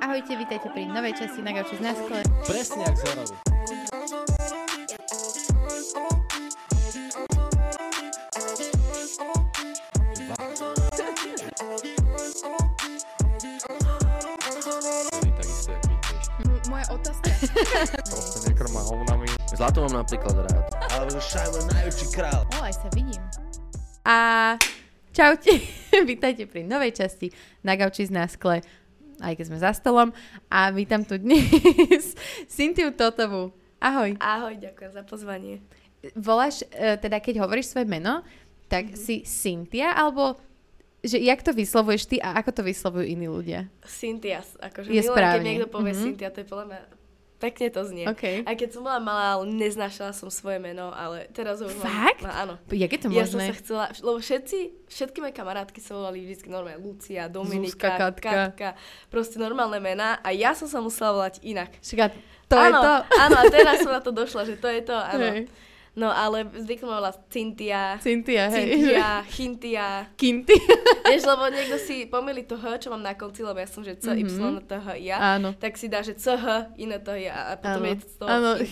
Ahojte, vítajte pri novej časti na Gauči z náskle. Presne jak z hororu. Takisto jak my tiež. M- moja otázka. Proste nekrma hovnami. Zlato mám napríklad rád. Ale je najväčší král. O, aj sa vidím. A čaute, vítajte pri novej časti na Gauči z náskle, aj keď sme za stolom. A vítam tu dnes Cintiu Totovú. Ahoj. Ahoj, ďakujem za pozvanie. Voláš, e, teda keď hovoríš svoje meno, tak Mhm. si Cynthia, alebo že jak to vyslovuješ ty a ako to vyslovujú iní ľudia? Cynthia, akože Je milujem, správne. keď niekto povie Mhm. Cynthia, to je podľa mňa pekne to znie. OK. Aj keď som bola malá, ale neznášala som svoje meno, ale teraz ho už Fakt? mám. No, áno. Jak je to Ja som možné? sa chcela, lebo všetci, všetky moje kamarátky sa volali vždy normálne Lucia, Dominika, Zuzka, Katka. Katka, proste normálne mená a ja som sa musela volať inak. Však a to je áno, to? áno, a teraz som na to došla, že to je to, áno. Hej. No ale zvykla ma volať Cynthia, Cynthia, hej. Cynthia, Chintia. Kinty. Vieš, lebo niekto si pomýli to H, čo mám na konci, lebo ja som, že C, Y, Mhm. T, H, I, A. Áno. Tak si dá, že C, H, iné to je a potom Áno. je to Áno.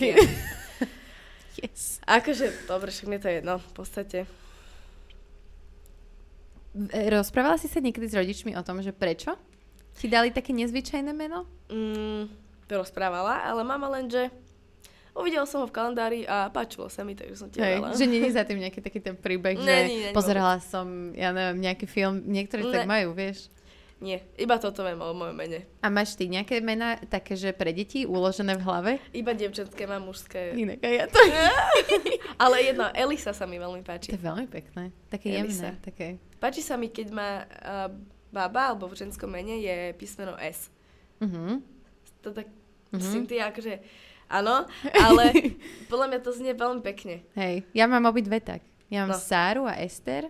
Yes. Akože, dobre, však mne to je jedno, v podstate. E, Rozprávala si sa niekedy s rodičmi o tom, že prečo ti dali také nezvyčajné meno? Mm, rozprávala, ale mama len, že uvidel som ho v kalendári a páčilo sa mi, takže som ti Hej, dala. že není za tým nejaký taký ten príbeh, že Není, není pozerala som, ja neviem, nejaký film, niektorí to tak Ne. majú, vieš. Nie, iba toto viem o mojom mene. A máš ty nejaké mená také, že pre deti uložené v hlave? Iba dievčenské, mám mužské. Inak ja to. Ale jedno, Elisa sa mi veľmi To páči. je veľmi pekné. Také Elisa. jemné. Také. Páči sa mi, keď má uh, baba, alebo v ženskom mene je písmeno S. Uh-huh. To tak, Mhm. mm-hmm. Cynthia, akože, áno, ale podľa mňa to znie veľmi pekne. Hej, ja mám obidve tak. Ja mám No. Sáru a Ester,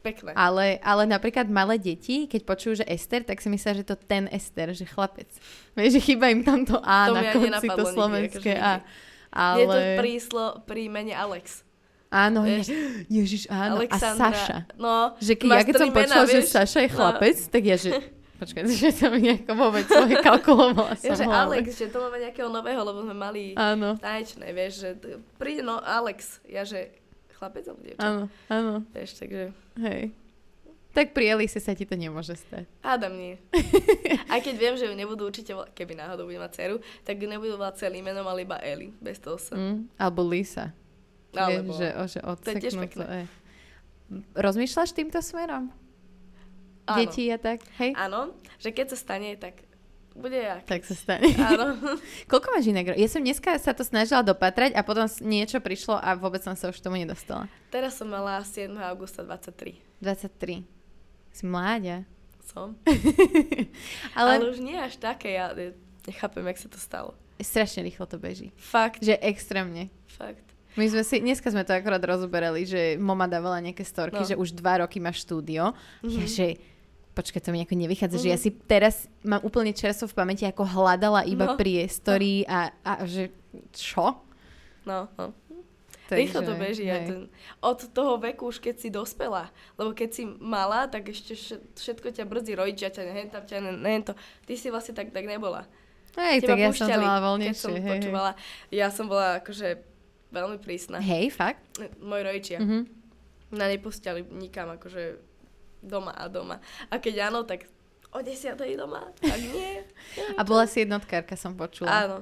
Pekné. ale, ale napríklad malé deti, keď počujú, že Ester, tak si myslia, že to ten Ester, že chlapec. Vieš, že chýba im tam to A To na konci, to slovenské akože A. nikdy. Ale... Je to pri, slo, pri mene Alex. Áno, Vieš, je, Ježiš, áno. Alexandra. A Saša. No, Že keď, ja keď som počula, že vieš? Saša je No. chlapec, tak ja že... Počkaj, že som nejako vôbec svoje kalkulovala som že. Alex, že to máme nejakého nového, lebo sme mali Áno, tanečné, vieš, že príde no Alex. Ja, že chlapec alebo dievča. áno, áno, Vieš, takže hej. Tak pri Elise sa ti to nemôže stať. hádam nie. Aj keď viem, že ju nebudú určite volať, keby náhodou budem mať dceru, tak ju nebudú volať celým menom, ale iba Eli, bez toho sa. Mm, alebo Lisa. Alebo, Vieš, že, o, že To je tiež pekné. je. Rozmýšľaš týmto smerom? Áno. Deti a tak? Hej? Áno, že keď sa stane, tak bude jak. Tak sa stane. Áno. Koľko máš inak? Ja som dneska sa to snažila dopatrať a potom niečo prišlo a vôbec som sa už tomu nedostala. Teraz som mala 7. augusta 23. 23. Si mláďa. Som. Ale, Ale, už nie až také, ja ne- nechápem, jak sa to stalo. strašne rýchlo to beží. Fakt, Že extrémne. fakt. My sme si, dneska sme to akorát rozoberali, že mama dávala nejaké storky, No. že už dva roky má štúdio. Mhm. Ja, že počkaj, to mi nejako nevychádza, že ja si teraz mám úplne čerstvo v pamäti, ako hľadala iba No. priestory a, a že čo? No, no. Takže, Rýchlo to beží. Hej. ten, od toho veku už keď si dospela. Lebo keď si malá, tak ešte vše- všetko ťa brzdí rodičia, ťa nehen tam, ťa ne- nehen to. Ty si vlastne tak, tak nebola. Hej, tak Teba ja som to mala voľnejšie. som hej, hej. počúvala. Ja som bola akože veľmi prísna. Hej, fakt? Moji rodičia. Mhm. Na nepúšťali nikam akože doma a doma. A keď áno, tak o desiatej doma. Ak nie. A bola si jednotkárka, som počula. Áno.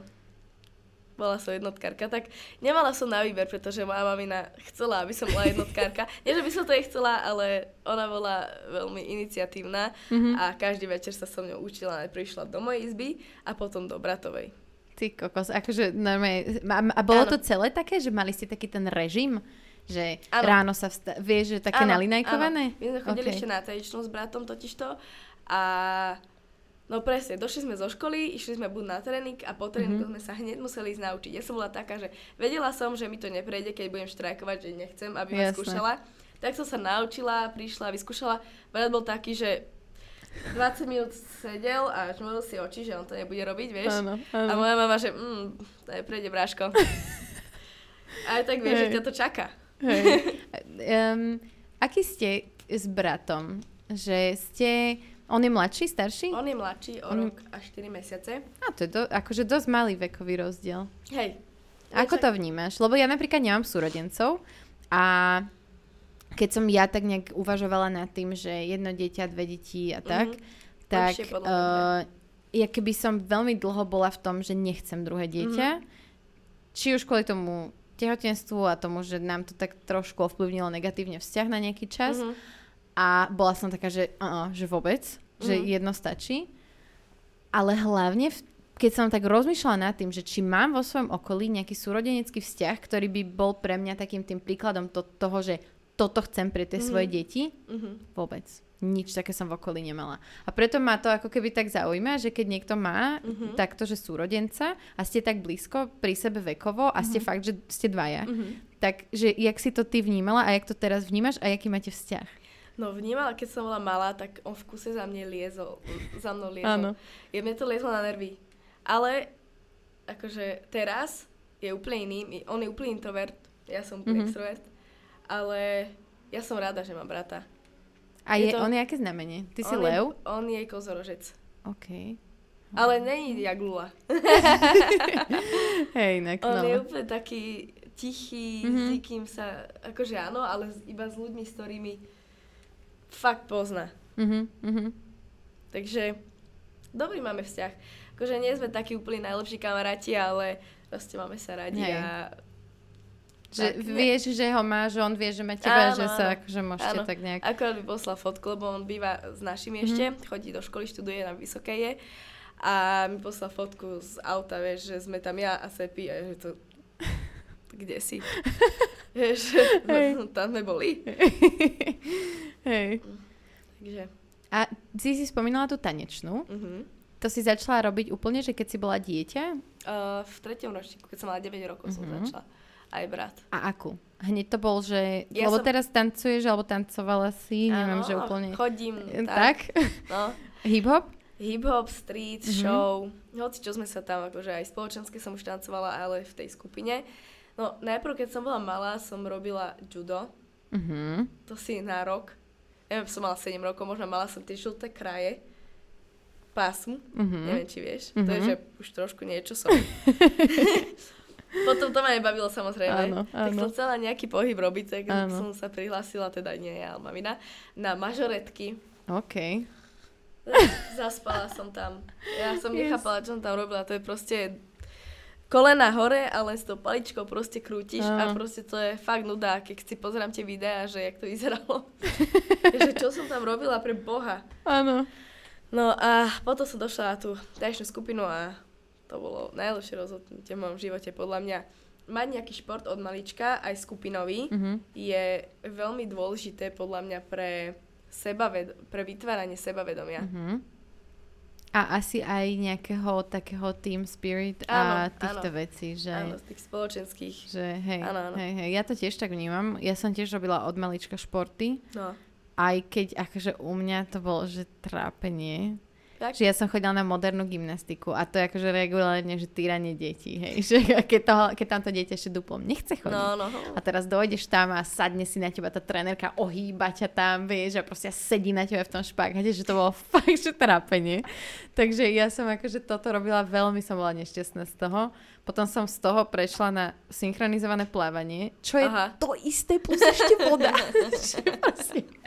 Bola som jednotkárka, tak nemala som na výber, pretože moja mamina chcela, aby som bola jednotkárka. Nie, že by som to jej chcela, ale ona bola veľmi iniciatívna Mhm. a každý večer sa so mnou učila. Najprv išla do mojej izby a potom do bratovej. Ty kokos, akože normálne, a, a bolo Áno. to celé také, že mali ste taký ten režim, že Áno. ráno sa vsta- vieš, že také Áno, nalinajkované? áno. My sme chodili Ok. ešte na tanečnú s bratom totižto a no presne, došli sme zo školy, išli sme buď na tréning a po tréningu Mhm. sme sa hneď museli ísť naučiť. Ja som bola taká, že vedela som, že mi to neprejde, keď budem štrajkovať, že nechcem, aby ma skúšala. Tak som sa naučila, prišla, vyskúšala. Brat bol taký, že 20 minút sedel a žmoril si oči, že on to nebude robiť, vieš. Áno, A áno. moja mama, že mm, to neprejde, bráško. Aj tak vieš, Hej. že ťa to čaká. Hej. um, aký ste s bratom? Že ste... On je mladší, starší? On je mladší o On- rok a 4 mesiace. A to je do, akože dosť malý vekový rozdiel. Hej. Ako Však- to vnímaš? Lebo ja napríklad nemám súrodencov a keď som ja tak nejak uvažovala nad tým, že jedno dieťa, dve deti a tak, Mhm. tak podľa mňa. uh, ja keby som veľmi dlho bola v tom, že nechcem druhé dieťa, či už kvôli tomu tehotenstvu a tomu, že nám to tak trošku ovplyvnilo negatívne vzťah na nejaký čas Mhm. a bola som taká, že, uh, že vôbec, že Mhm. jedno stačí. Ale hlavne, v, keď som tak rozmýšľala nad tým, že či mám vo svojom okolí nejaký súrodenecký vzťah, ktorý by bol pre mňa takým tým príkladom to, toho, že toto chcem pre tie Mhm. svoje deti, Mhm. vôbec. Nič také som v okolí nemala. A preto ma to ako keby tak zaujíma, že keď niekto má Mhm. takto, že súrodenca a ste tak blízko pri sebe vekovo a ste fakt, že ste dvaja, Mhm. tak že jak si to ty vnímala a jak to teraz vnímaš a jaký máte vzťah? No vnímala, keď som bola malá, tak on v kuse za mne liezol. Za mnou liezol. Áno. Je mne to liezlo na nervy. Ale akože teraz je úplne iný. On je úplne introvert, ja som úplne Mhm. extrovert. Ale ja som rada, že mám brata. A Je je, to- on je aké znamenie? Ty si on lev? Je, on je kozorožec. OK. Ale není jak Lula. Hej, inak On no. je úplne taký tichý, Mhm. mm-hmm. s nikým sa, akože áno, ale iba s ľuďmi, s ktorými fakt pozná. Mhm, mhm. Takže dobrý máme vzťah. Akože nie sme takí úplne najlepší kamaráti, ale proste máme sa radi Hej. a Že Tak, ne- vieš, že ho má, že on vie, že má teba, Áno, že sa áno. akože môžete Áno. tak nejak... akorát by poslal fotku, lebo on býva s našimi Mhm. ešte, chodí do školy, študuje na Vysokej je a mi poslal fotku z auta, vieš, že sme tam ja a Sepi a že to... Kde si? vieš, Hej. tam sme boli. Hej. Takže, A si si spomínala tú tanečnú. uh-huh. To si začala robiť úplne, že keď si bola dieťa? uh, v treťom ročníku, keď som mala 9 rokov, som Mhm. začala. Aj brat. A akú? Hneď to bol, že... Ja lebo som- teraz tancuješ, alebo tancovala si, neviem, Áno, že úplne... Chodím, Tak? No. Hip-hop? Hip-hop, street, Mhm. show, hoci čo sme sa tam, akože aj spoločenské som už tancovala, ale v tej skupine. No najprv, keď som bola malá, som robila judo, Mhm. to si na rok. Neviem, som mala 7 rokov, možno mala som tie žlté kraje, pásmu, Mhm. neviem, či vieš. To je, Mhm. že už trošku niečo som. Potom to ma nebavilo samozrejme. Áno, Tak áno. som chcela nejaký pohyb robiť, tak Áno. som sa prihlásila, teda nie ja, ale mamina, na mažoretky. OK. Zaspala som tam. Ja som Yes. nechápala, čo som tam robila. To je proste kolena hore a len s tou paličkou proste krútiš a proste to je fakt nuda, keď si pozerám tie videá, že jak to vyzeralo. že čo som tam robila pre Boha. Áno. No a potom som došla na tú tanečnú skupinu a to bolo najlepšie rozhodnutie v mojom živote podľa mňa. Mať nejaký šport od malička, aj skupinový, Mhm. je veľmi dôležité podľa mňa pre, sebaved- pre vytváranie sebavedomia. Mhm. A asi aj nejakého takého team spirit Áno, a týchto áno. vecí, že... Áno, z tých spoločenských. Že hej, Áno, áno. hej, hej, ja to tiež tak vnímam. Ja som tiež robila od malička športy, No. aj keď akože u mňa to bolo, že trápenie. Tak? Že ja som chodila na modernú gymnastiku a to je akože regulárne, že týranie detí, hej. Že keď, to, keď tamto dieťa ešte duplom nechce chodiť. No, no. A teraz dojdeš tam a sadne si na teba tá trénerka, ohýba ťa tam, vieš, a proste sedí na teba v tom špagáte, že to bolo fakt, že trápenie. Takže ja som akože toto robila, veľmi som bola nešťastná z toho. Potom som z toho prešla na synchronizované plávanie, čo je Aha. to isté plus ešte voda.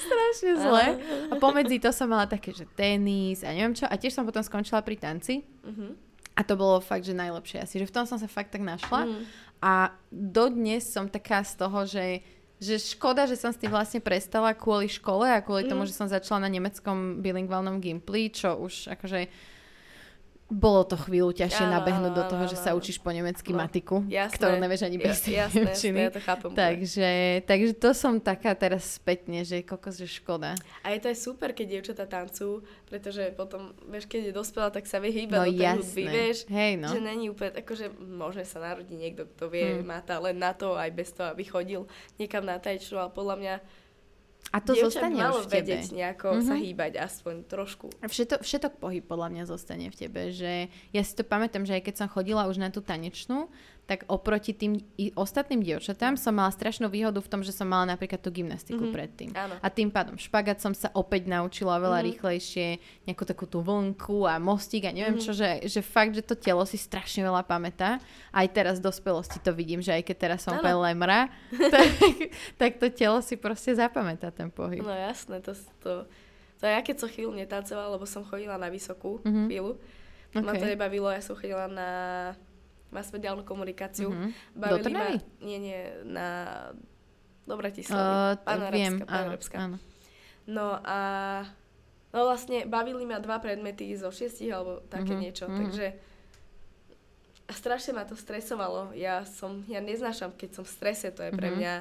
Strašne zle. A pomedzi to som mala také, že tenis a neviem čo. A tiež som potom skončila pri tanci. Mhm. A to bolo fakt, že najlepšie asi. Že v tom som sa fakt tak našla. Mhm. A dodnes som taká z toho, že, že škoda, že som s tým vlastne prestala kvôli škole a kvôli Mm. tomu, že som začala na nemeckom bilingválnom Gimply, čo už akože bolo to chvíľu ťažšie Áno, nabehnúť do áno, toho, áno, že sa učíš po nemecky No, matiku, jasné. ktorú nevieš ani Ja, bez jasné, jasné, nemčiny. ja to chápem. Takže, takže to som taká teraz spätne, že kokos, že škoda. A je to aj super, keď dievčatá tancujú, pretože potom, vieš, keď je dospelá, tak sa vie hýbať No do tej jasné. hudby, vieš. Hej, no. Že není úplne, akože môže sa narodiť niekto, kto vie, Hmm. má talent na to, aj bez toho, aby chodil niekam na tajčnú, ale podľa mňa A to dievča zostane malo už v tebe. vedieť nejako sa Mhm. hýbať aspoň trošku. Všetok, všetok pohyb podľa mňa zostane v tebe, že ja si to pamätám, že aj keď som chodila už na tú tanečnú, tak oproti tým i ostatným dievčatám som mala strašnú výhodu v tom, že som mala napríklad tú gymnastiku Mhm. predtým. Áno. A tým pádom špagát som sa opäť naučila oveľa Mhm. rýchlejšie, nejakú takú tú vlnku a mostík a neviem Mhm. čo, že, že fakt, že to telo si strašne veľa pamätá. Aj teraz v dospelosti to vidím, že aj keď teraz som úplne lemra, tak, tak to telo si proste zapamätá ten pohyb. No jasné, to, to, to ja keď som chvíľu netancovala, lebo som chodila na vysokú Mhm. chvíľu. Ma to Okay. nebavilo, ja som chodila na masmediálnu komunikáciu. Mhm. Bavili Do ma, nie, nie, na do Bratislavy. Uh, t- Pána viem, áno, áno. No a no vlastne bavili ma dva predmety zo šiestich alebo také Mhm, niečo, mhm. takže strašne ma to stresovalo. Ja som, ja neznášam, keď som v strese, to je pre Mhm. mňa,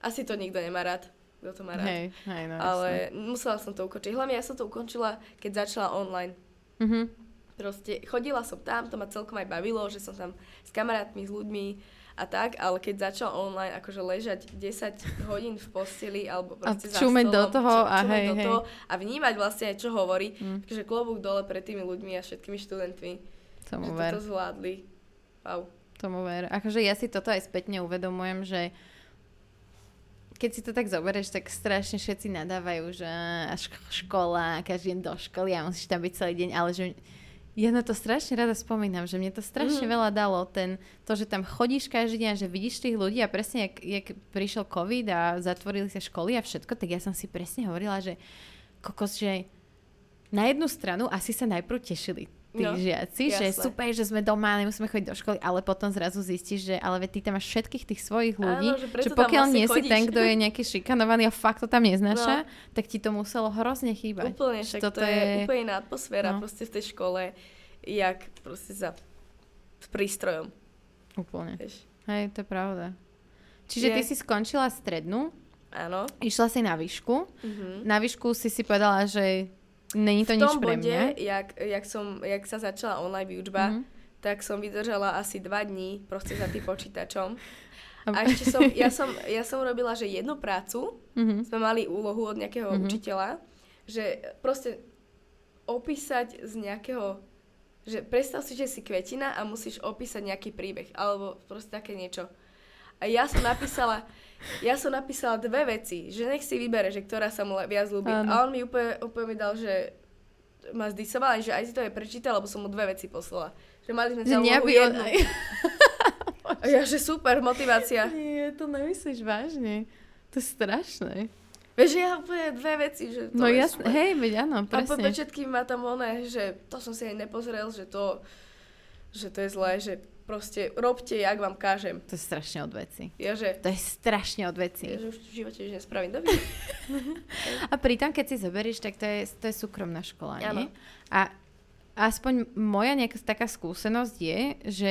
asi to nikto nemá rád, kto to má rád. Hej, hej, no ale musela som to ukončiť. Hlavne ja som to ukončila, keď začala online. Mhm. Proste chodila som tam, to ma celkom aj bavilo, že som tam s kamarátmi, s ľuďmi a tak, ale keď začal online akože ležať 10 hodín v posteli alebo proste za čumeť do toho a čumeť hej, do hej. toho a vnímať vlastne aj čo hovorí, Mm. takže klobúk dole pred tými ľuďmi a všetkými študentmi, Tomu že ver, toto zvládli. Wow. tomu ver. Akože ja si toto aj spätne uvedomujem, že keď si to tak zoberieš, tak strašne všetci nadávajú, že a šk- škola, každý deň do školy a musíš tam byť celý deň, ale že ja na to strašne rada spomínam, že mne to strašne Mhm. veľa dalo, ten, to, že tam chodíš každý deň že vidíš tých ľudí a presne, jak, jak prišiel COVID a zatvorili sa školy a všetko, tak ja som si presne hovorila, že kokos, že na jednu stranu asi sa najprv tešili tí No, žiaci, že jasné. super, že sme doma, nemusíme chodiť do školy, ale potom zrazu zistíš, že ale ty tam máš všetkých tých svojich ľudí, Áno, že že pokiaľ vlastne nie si chodíš. ten, kto je nejaký šikanovaný a fakt to tam neznáša, tak ti to muselo hrozne chýbať. Úplne, Že však to je úplne iná atmosféra no. proste v tej škole, jak proste za prístrojom, Úplne. vieš. Hej, to je pravda. Čiže Je. ty si skončila strednú, Áno. išla si na výšku. Mhm. Na výšku si si povedala, že není to v nič tom pre bode, mňa. jak, jak, som, jak sa začala online výučba, Mhm. tak som vydržala asi dva dní proste za tým počítačom. A- ešte som, ja som, ja som robila, že jednu prácu, Mhm. sme mali úlohu od nejakého Mhm. učiteľa, že proste opísať z nejakého, že predstav si, že si kvetina a musíš opísať nejaký príbeh, alebo proste také niečo. A ja som napísala, ja som napísala dve veci, že nech si vybere, že ktorá sa mu viac ľúbi. Áno. A on mi úplne, úplne dal, že ma zdisoval, že aj si to je prečítal, lebo som mu dve veci poslala. Že mali sme Že on... jednu. A ja, že super, motivácia. Nie, to nemyslíš vážne. To je strašné. Vieš, ja úplne dve veci, že to No super. hej, veď áno, A po presne. všetkým má tam oné, že to som si aj nepozrel, že to, že to je zlé, že proste robte, jak vám kážem. To je strašne od veci. Ja, že, To je strašne od ja, veci. že už v živote nič nespravím. Dobre. A pritom, keď si zoberieš, tak to je, to je súkromná škola, nie? A aspoň moja nejaká taká skúsenosť je, že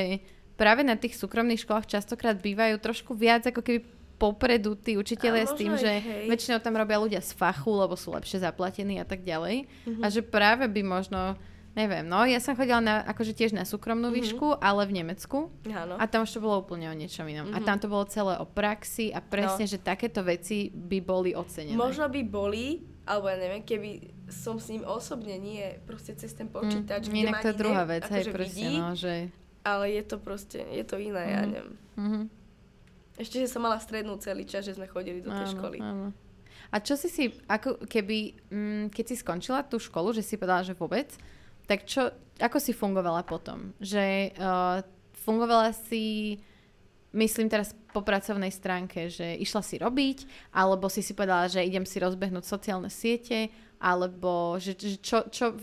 práve na tých súkromných školách častokrát bývajú trošku viac ako keby popredu tí učiteľia s tým, možno že aj hej. väčšinou tam robia ľudia z fachu, lebo sú lepšie zaplatení a tak ďalej. Mhm. A že práve by možno, neviem, no ja som chodila na, akože tiež na súkromnú Mhm. výšku, ale v Nemecku. Áno. A tam už to bolo úplne o niečom inom. A Mhm. tam to bolo celé o praxi a presne, že takéto veci by boli ocenené. Možno by boli, alebo ja neviem, keby som s ním osobne nie proste cez ten počítač, kde Inak to je druhá vec, hej, akože presne, vidí, no, že... ale je to proste, je to iné, ja Mhm. neviem. Mhm. Ešte, že som mala strednú celý čas, že sme chodili do tej Áno, školy. áno. A čo si si, ako keby, mm, keď si skončila tú školu, že si povedala, že vôbec, tak čo, ako si fungovala potom? Že uh, fungovala si, myslím teraz po pracovnej stránke, že išla si robiť, alebo si si povedala, že idem si rozbehnúť sociálne siete, alebo že, že čo, čo,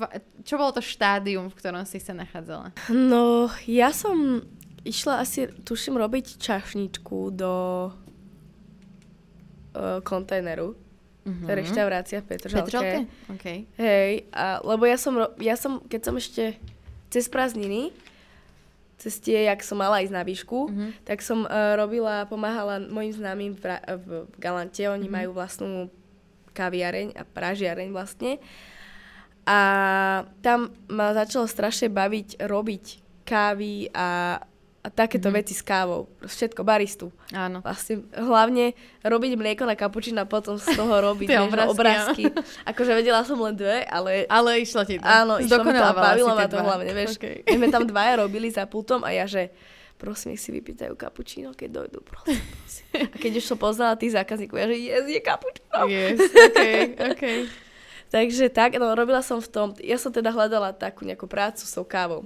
čo bolo to štádium, v ktorom si sa nachádzala? No, ja som išla asi, tuším, robiť čašničku do uh, kontajneru. Mhm. Je reštaurácia v Petržalke. Petržalke? OK. Hej, a, lebo ja som, ja som, keď som ešte cez prázdniny, cez tie, jak som mala ísť na výšku, Mhm. tak som uh, robila, pomáhala mojim známym v, Ra- v, v Galante. Oni Mhm. majú vlastnú kaviareň a pražiareň vlastne. A tam ma začalo strašne baviť robiť kávy a a takéto Mhm. veci s kávou. Všetko, baristu. Áno. Vlastne hlavne robiť mlieko na kapučino a potom z toho robiť Tie vieš, obrázky, obrázky. Akože vedela som len dve, ale Ale išlo ti to. áno, išlo mi to a bavilo ma to dva. hlavne, vieš. Okay. My sme tam dvaja robili za pultom a ja, že prosím, nech si vypýtajú kapučino, keď dojdú, prosím, prosím. A keď už som poznala tých zákazníkov, ja, že yes, je kapučino. Yes, okay, okay. Takže tak, no robila som v tom, ja som teda hľadala takú nejakú prácu s tou kávou.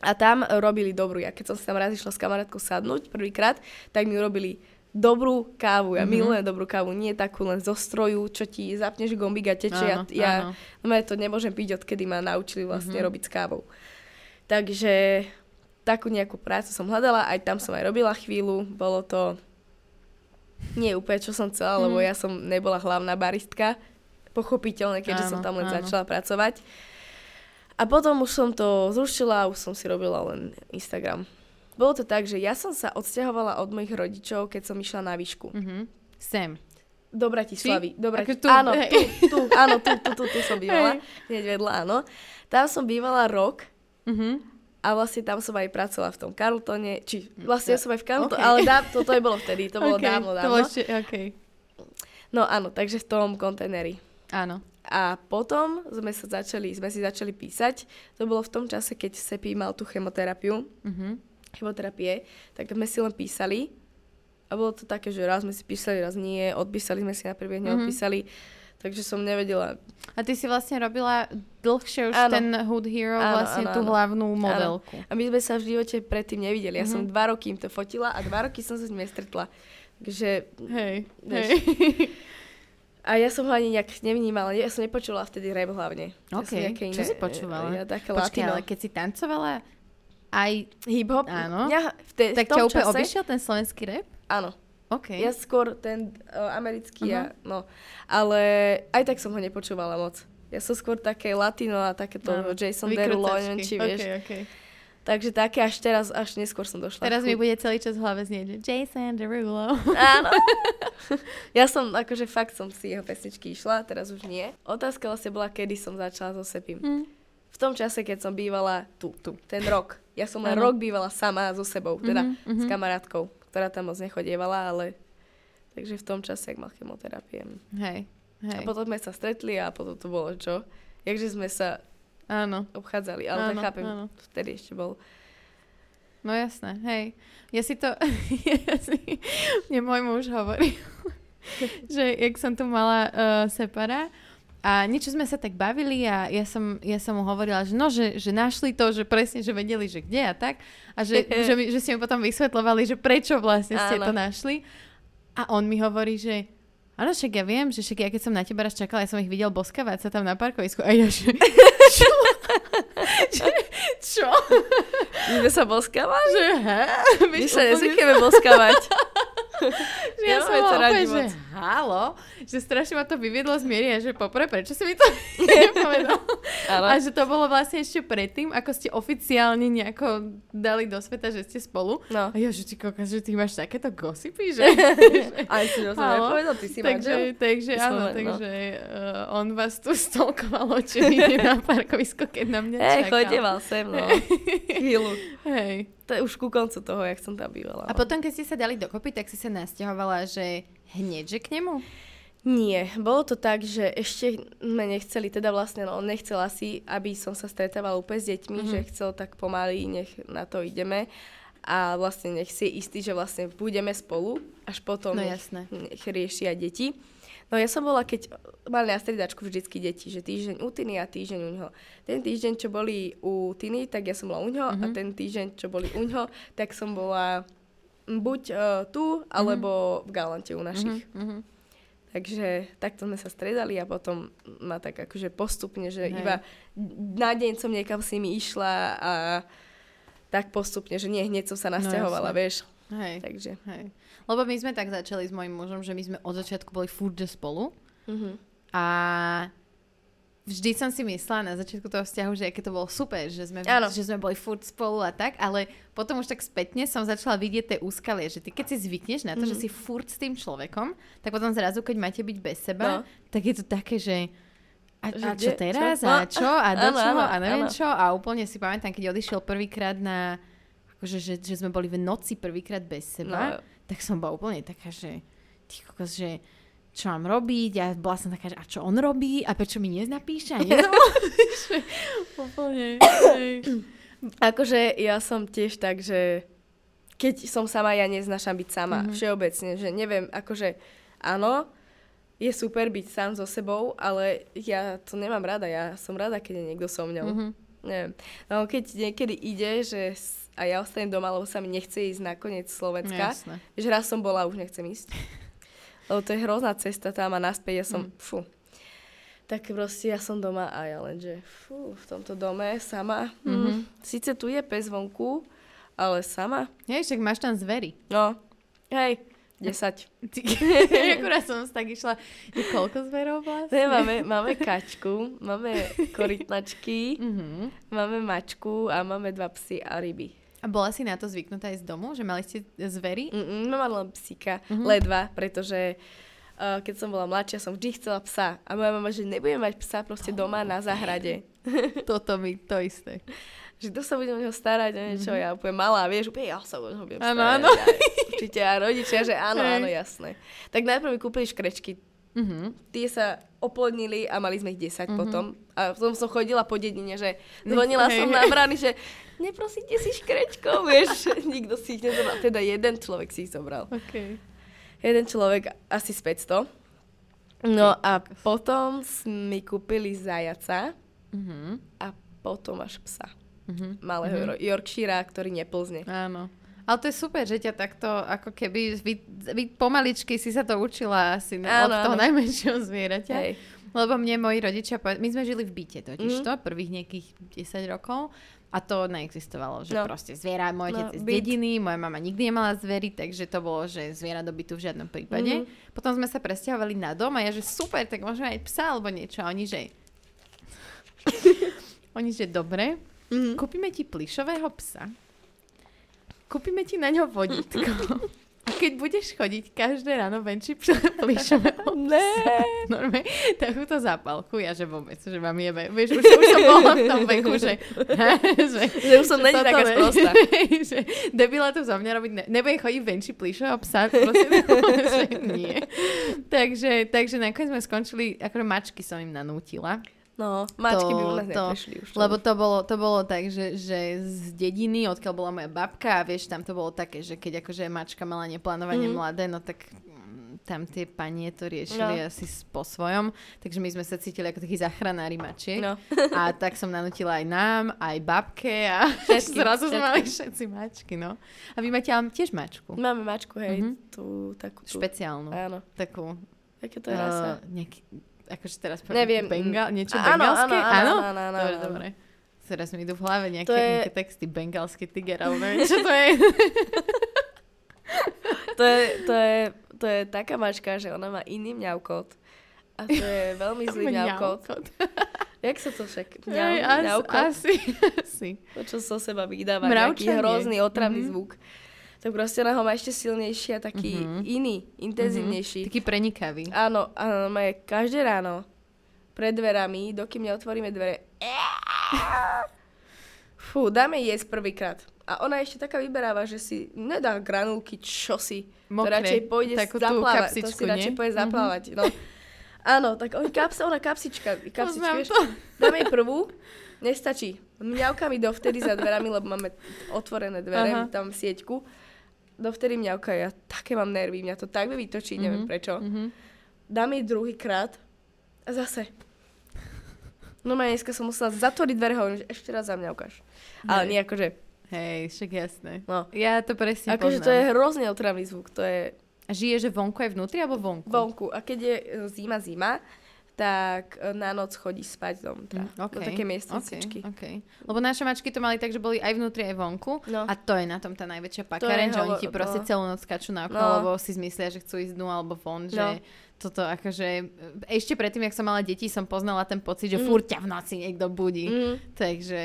A tam robili dobrú. Ja keď som sa tam raz išla s kamarátkou sadnúť prvýkrát, tak mi urobili dobrú kávu. Ja Mhm. mm-hmm. milujem dobrú kávu, nie takú len zo stroju, čo ti zapneš gombík a teče. Áno, ja, áno. ja no, ja to nemôžem piť, odkedy ma naučili vlastne Mhm. mm-hmm. robiť s kávou. Takže takú nejakú prácu som hľadala, aj tam som aj robila chvíľu. Bolo to nie úplne, čo som chcela, lebo Mhm. ja som nebola hlavná baristka. Pochopiteľne, keďže som Áno, tam len áno. začala pracovať. A potom už som to zrušila a už som si robila len Instagram. Bolo to tak, že ja som sa odsťahovala od mojich rodičov, keď som išla na výšku. Mhm. Sem. Do Bratislavy. Do Brati- tu, áno, hej. tu, tu, áno, tu, tu, tu, tu som bývala. Hneď vedľa, áno. Tam som bývala rok Mhm. a vlastne tam som aj pracovala v tom Carltone, či vlastne ja som aj v Carltone, Okay. ale dá, to, to je bolo vtedy, to bolo Okay, dávno, To dávno. bolo ešte, okay. No áno, takže v tom kontajneri. Áno. A potom sme sa začali, sme si začali písať. To bolo v tom čase, keď Sepi mal tú chemoterapiu, Mhm. chemoterapie, tak sme si len písali. A bolo to také, že raz sme si písali, raz nie, odpísali sme si na príbeh, neodpísali. Takže som nevedela. A ty si vlastne robila dlhšie už Áno. ten Hood Hero, Áno, vlastne áno, tú áno. hlavnú modelku. A my sme sa v živote predtým nevideli. Ja Mhm. som dva roky im to fotila a dva roky som sa s nimi stretla. Takže Hej, hej. A ja som ho ani nejak nevnímala, ja som nepočula vtedy rap hlavne. Ja OK, som nejaké čo si počúvala? Ja také latino. ale keď si tancovala aj, Hip-hop? Áno. Ja, v, te, tak v ťa úplne čase, obišiel ten slovenský rap? Áno. OK. Ja skôr ten uh, americký, Mhm. ja, no. Ale aj tak som ho nepočúvala moc. Ja som skôr také latino a takéto Jason Derulo, neviem či vieš. OK, OK. Takže také až teraz, až neskôr som došla. Teraz mi bude celý čas v hlave znieť, Jason Derulo. Áno. ja som, akože fakt som si jeho pesničky išla, teraz už nie. Otázka vlastne bola, kedy som začala so Sepim. Hm. V tom čase, keď som bývala tu, tu, ten rok. Ja som len rok bývala sama so sebou, teda Mhm, mhm. s kamarátkou, ktorá tam moc nechodievala, ale... Takže v tom čase, ak mal chemoterapie. Hej, hej. A potom sme sa stretli a potom to bolo čo? Jakže sme sa Áno. obchádzali, ale tak Áno, chápem, áno. vtedy ešte bol. No jasné, hej. Ja si to, ja si, mne môj muž hovoril, že jak som tu mala uh, separa a niečo sme sa tak bavili a ja som, ja som mu hovorila, že no, že, že našli to, že presne, že vedeli, že kde a tak a že, že, mi, že si mi potom vysvetlovali, že prečo vlastne ste Áno. to našli a on mi hovorí, že Áno, však ja viem, že však ja keď som na teba raz čakala, ja som ich videl boskavať sa tam na parkovisku a ja že... Čo? Čo? Sme sa boskávali? Že? My Vieš, sa nezvykneme boskávať. že ja som Nemáme to bola úplne, že halo, že strašne ma to vyviedlo z miery a že popre, prečo si mi to nepovedal? A že to bolo vlastne ešte predtým, ako ste oficiálne nejako dali do sveta, že ste spolu. No. A ja, že ty koľko, že ty máš takéto gossipy, že... Aj si to som nepovedal, ty si takže, manžel? takže sme áno, no. takže uh, on vás tu stolkoval očividne na parkovisko, keď na mňa Hej, čakal. chodieval sem, no. Chvíľu. Hej. To je už ku koncu toho, jak som tam bývala. A no. potom, keď ste sa dali dokopy, tak si sa nasťahovala, že hneď, že k nemu? Nie, bolo to tak, že ešte sme nechceli, teda vlastne no, on nechcel asi, aby som sa stretávala úplne s deťmi, Mhm. mm-hmm. že chcel tak pomaly, nech na to ideme. A vlastne nech si je istý, že vlastne budeme spolu, až potom No jasné. nech riešia deti. No ja som bola, keď mali na striedačku vždycky deti, že týždeň u Tiny a týždeň u ňoho. Ten týždeň, čo boli u Tiny, tak ja som bola u ňoho mm-hmm. a Mhm. ten týždeň, čo boli u ňoho, tak som bola buď uh, tu, alebo v Galante u našich. Mhm. Takže takto sme sa stredali a potom ma tak akože postupne, že Hej. iba na deň som niekam s nimi išla a tak postupne, že nie hneď som sa nasťahovala, jasne. vieš. Hej. Takže. Hej. Lebo my sme tak začali s mojim mužom, že my sme od začiatku boli furt spolu Mhm. a vždy som si myslela na začiatku toho vzťahu, že aké to bolo super, že sme, Áno. že sme boli furt spolu a tak, ale potom už tak spätne som začala vidieť tie úskalie, že ty keď si zvykneš na to, Mhm. že si furt s tým človekom, tak potom zrazu, keď máte byť bez seba, No. tak je to také, že a, a čo teraz? Čo? A čo? A do Áno, čoho? A neviem áno. čo? A úplne si pamätám, keď odišiel prvýkrát na akože, že, že sme boli v noci prvýkrát bez seba, No. Tak som bola úplne taká, že ty kokos, že čo mám robiť a bola som taká, že a čo on robí a prečo mi neznapíše a úplne. Akože ja som tiež tak, že keď som sama, ja neznášam byť sama. Mhm. Mm-hmm. Všeobecne, že neviem, akože áno, je super byť sám so sebou, ale ja to nemám rada. Ja som rada, keď je niekto so mňou. Mhm. Neviem. No keď niekedy ide, že a ja ostanem doma, lebo sa mi nechce ísť na koniec Slovenska. Jasné. Že raz som bola, už nechcem ísť. Lebo to je hrozná cesta tam a naspäť ja som, Mm. fú. Tak proste ja som doma a ja len, že fú, v tomto dome sama. Mm. Mhm. Sice tu je pes vonku, ale sama. Hej, však máš tam zvery. No, hej, 10. Ty, akurát som tak išla, je koľko zverov vlastne? Ne, máme, máme kačku, máme korytnačky, Mhm. máme mačku a máme dva psy a ryby. A bola si na to zvyknutá aj z domu, že mali ste zvery? Mm-mm, mám len psíka, Mhm. ledva, pretože uh, keď som bola mladšia, som vždy chcela psa. A moja mama, že nebudem mať psa proste doma na záhrade. Toto mi to isté. Že to sa budem o neho starať a niečo. Ja úplne malá, vieš, úplne ja sa o neho budem. Áno, starať. áno. Ja, určite a rodičia, že áno, áno, jasné. Tak najprv mi kúpili škrečky. Mhm. Tie sa oplodnili a mali sme ich 10 Mhm. potom. A potom som chodila po dedine, že zvonila som na brány, že neprosíte si škrečkov, vieš. Nikto si ich nezobral. Teda jeden človek si ich zobral. Okay. Jeden človek asi z 500. No a potom mi kúpili zajaca Mhm. a potom až psa. Mhm. Malého mm-hmm. Yorkshire, ktorý neplzne. Áno. Ale to je super, že ťa takto, ako keby, vy, vy pomaličky si sa to učila asi áno, od toho áno. najmenšieho zvieraťa. Hej. Lebo mne moji rodičia, my sme žili v byte totiž Mhm. to, prvých nejakých 10 rokov. A to neexistovalo, že no. No. proste zviera, môj otec No, z dediny, moja mama nikdy nemala zvery, takže to bolo, že zviera do bytu v žiadnom prípade. Mhm. Potom sme sa presťahovali na dom a ja, že super, tak môžeme aj psa alebo niečo. A oni, že... oni, že dobre, Mhm. kúpime ti plišového psa, kúpime ti na ňo vodítko a keď budeš chodiť každé ráno venčí plišového Ne. Normálne, takúto zápalku, ja že vôbec, že mám jebe. Vieš, už, už som bola v tom veku, že... že Že už som není taká sprostá. že debila to za mňa robiť, ne, nebudem chodiť venčí plišového psa, proste, že nie. Takže, takže nakoniec sme skončili, akože mačky som im nanútila. No, mačky by u nás to, neprešli už. lebo to bolo, to bolo tak, že, že z dediny, odkiaľ bola moja babka a vieš, tam to bolo také, že keď akože mačka mala neplánovane Mhm. mladé, no tak mm, tam tie panie to riešili No. asi po svojom, takže my sme sa cítili ako takí zachranári mačiek. No. A tak som nanutila aj nám, aj babke a Všetkým, zrazu sme mali všetci mačky, no. A vy máte ale tiež mačku. Máme mačku, hej, Mhm. tú takú tú. Špeciálnu. Áno. Takú. Aké to je rasa? Uh, nejaký, akože teraz Neviem. Bengal, niečo Áno, bengalské? áno, áno, áno, áno, Dobre, áno. dobre. Teraz mi idú v hlave nejaké, To je- nejaké texty. Bengalský tiger, alebo neviem, čo to je. To je, to je, to je taká mačka, že ona má iný mňaukot. A to je veľmi zlý mňaukot. Jak sa to však? Mňau, as, asi, asi. To, čo so seba vydáva, nejaký Mravčanie. hrozný otravný Mhm. zvuk. Tak proste ona ho má ešte silnejší a taký Mhm. iný, intenzívnejší. Taký prenikavý. Áno, áno, má je každé ráno pred dverami, dokým neotvoríme dvere. Fú, dáme jesť prvýkrát. A ona ešte taká vyberáva, že si nedá granulky, čo si. To Mokré. radšej pôjde zaplávať. To kapsičku, si radšej nie? pôjde Mhm. zaplávať. No. Áno, tak oni kapsa, ona kapsička. kapsička vieš, to. dáme jej prvú, nestačí. Mňauka mi dovtedy za dverami, lebo máme otvorené dvere, Aha. tam sieťku. Dovtedy mňauka, ja také mám nervy, mňa to tak vie vytočiť, neviem Mhm, prečo. Mhm. Dám jej druhýkrát a zase. No ma dneska som musela zatvoriť dvere, hovorím, že ešte raz za mňa ukáž. Ale nie akože, Hej, však jasné. no. Ja to presne Akože to je hrozne otravný zvuk, to je A žije, že vonku aj vnútri, alebo vonku? vonku. A keď je e, zima, zima, tak e, na noc chodí spať dovnútra. Mm, Do také miestnicičky. Okay, okay. Lebo naše mačky to mali tak, že boli aj vnútri, aj vonku. No. A to je na tom tá najväčšia pakareň, je že oni ti proste no. celú noc skačú na okno, No. lebo si zmyslia, že chcú ísť dnu alebo von, že No. toto akože... Ešte predtým, jak som mala deti, som poznala ten pocit, že Mm. furt ťa v noci niekto budí. Mm. Takže,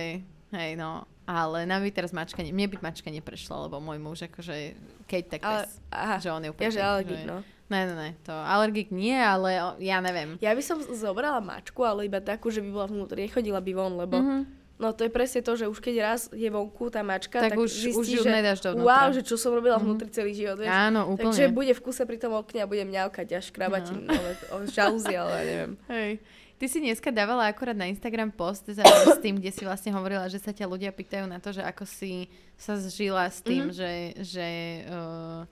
hej no. Ale nám by teraz mačka, ne, mne by mačka neprešla, lebo môj muž akože, keď tak Ale, pes, aha, že on je úplne ja že alergik, že- no. Ne, ne, ne, to alergik nie, ale ja neviem. Ja by som zobrala mačku, ale iba takú, že by bola vnútri, nechodila by von, lebo Mhm. No to je presne to, že už keď raz je vonku tá mačka, Tak tak, už- zistí, už ju že nedáš dovnútra. wow, že čo som robila Mhm. vnútri celý život, vieš. Áno, úplne. Takže bude v kuse pri tom okne a bude mňaukať až škrabať No. no. o žalúzi, ale neviem. Hej. Ty si dneska dávala akorát na Instagram post za, s tým, kde si vlastne hovorila, že sa ťa ľudia pýtajú na to, že ako si sa zžila s tým, Mhm. že, že uh,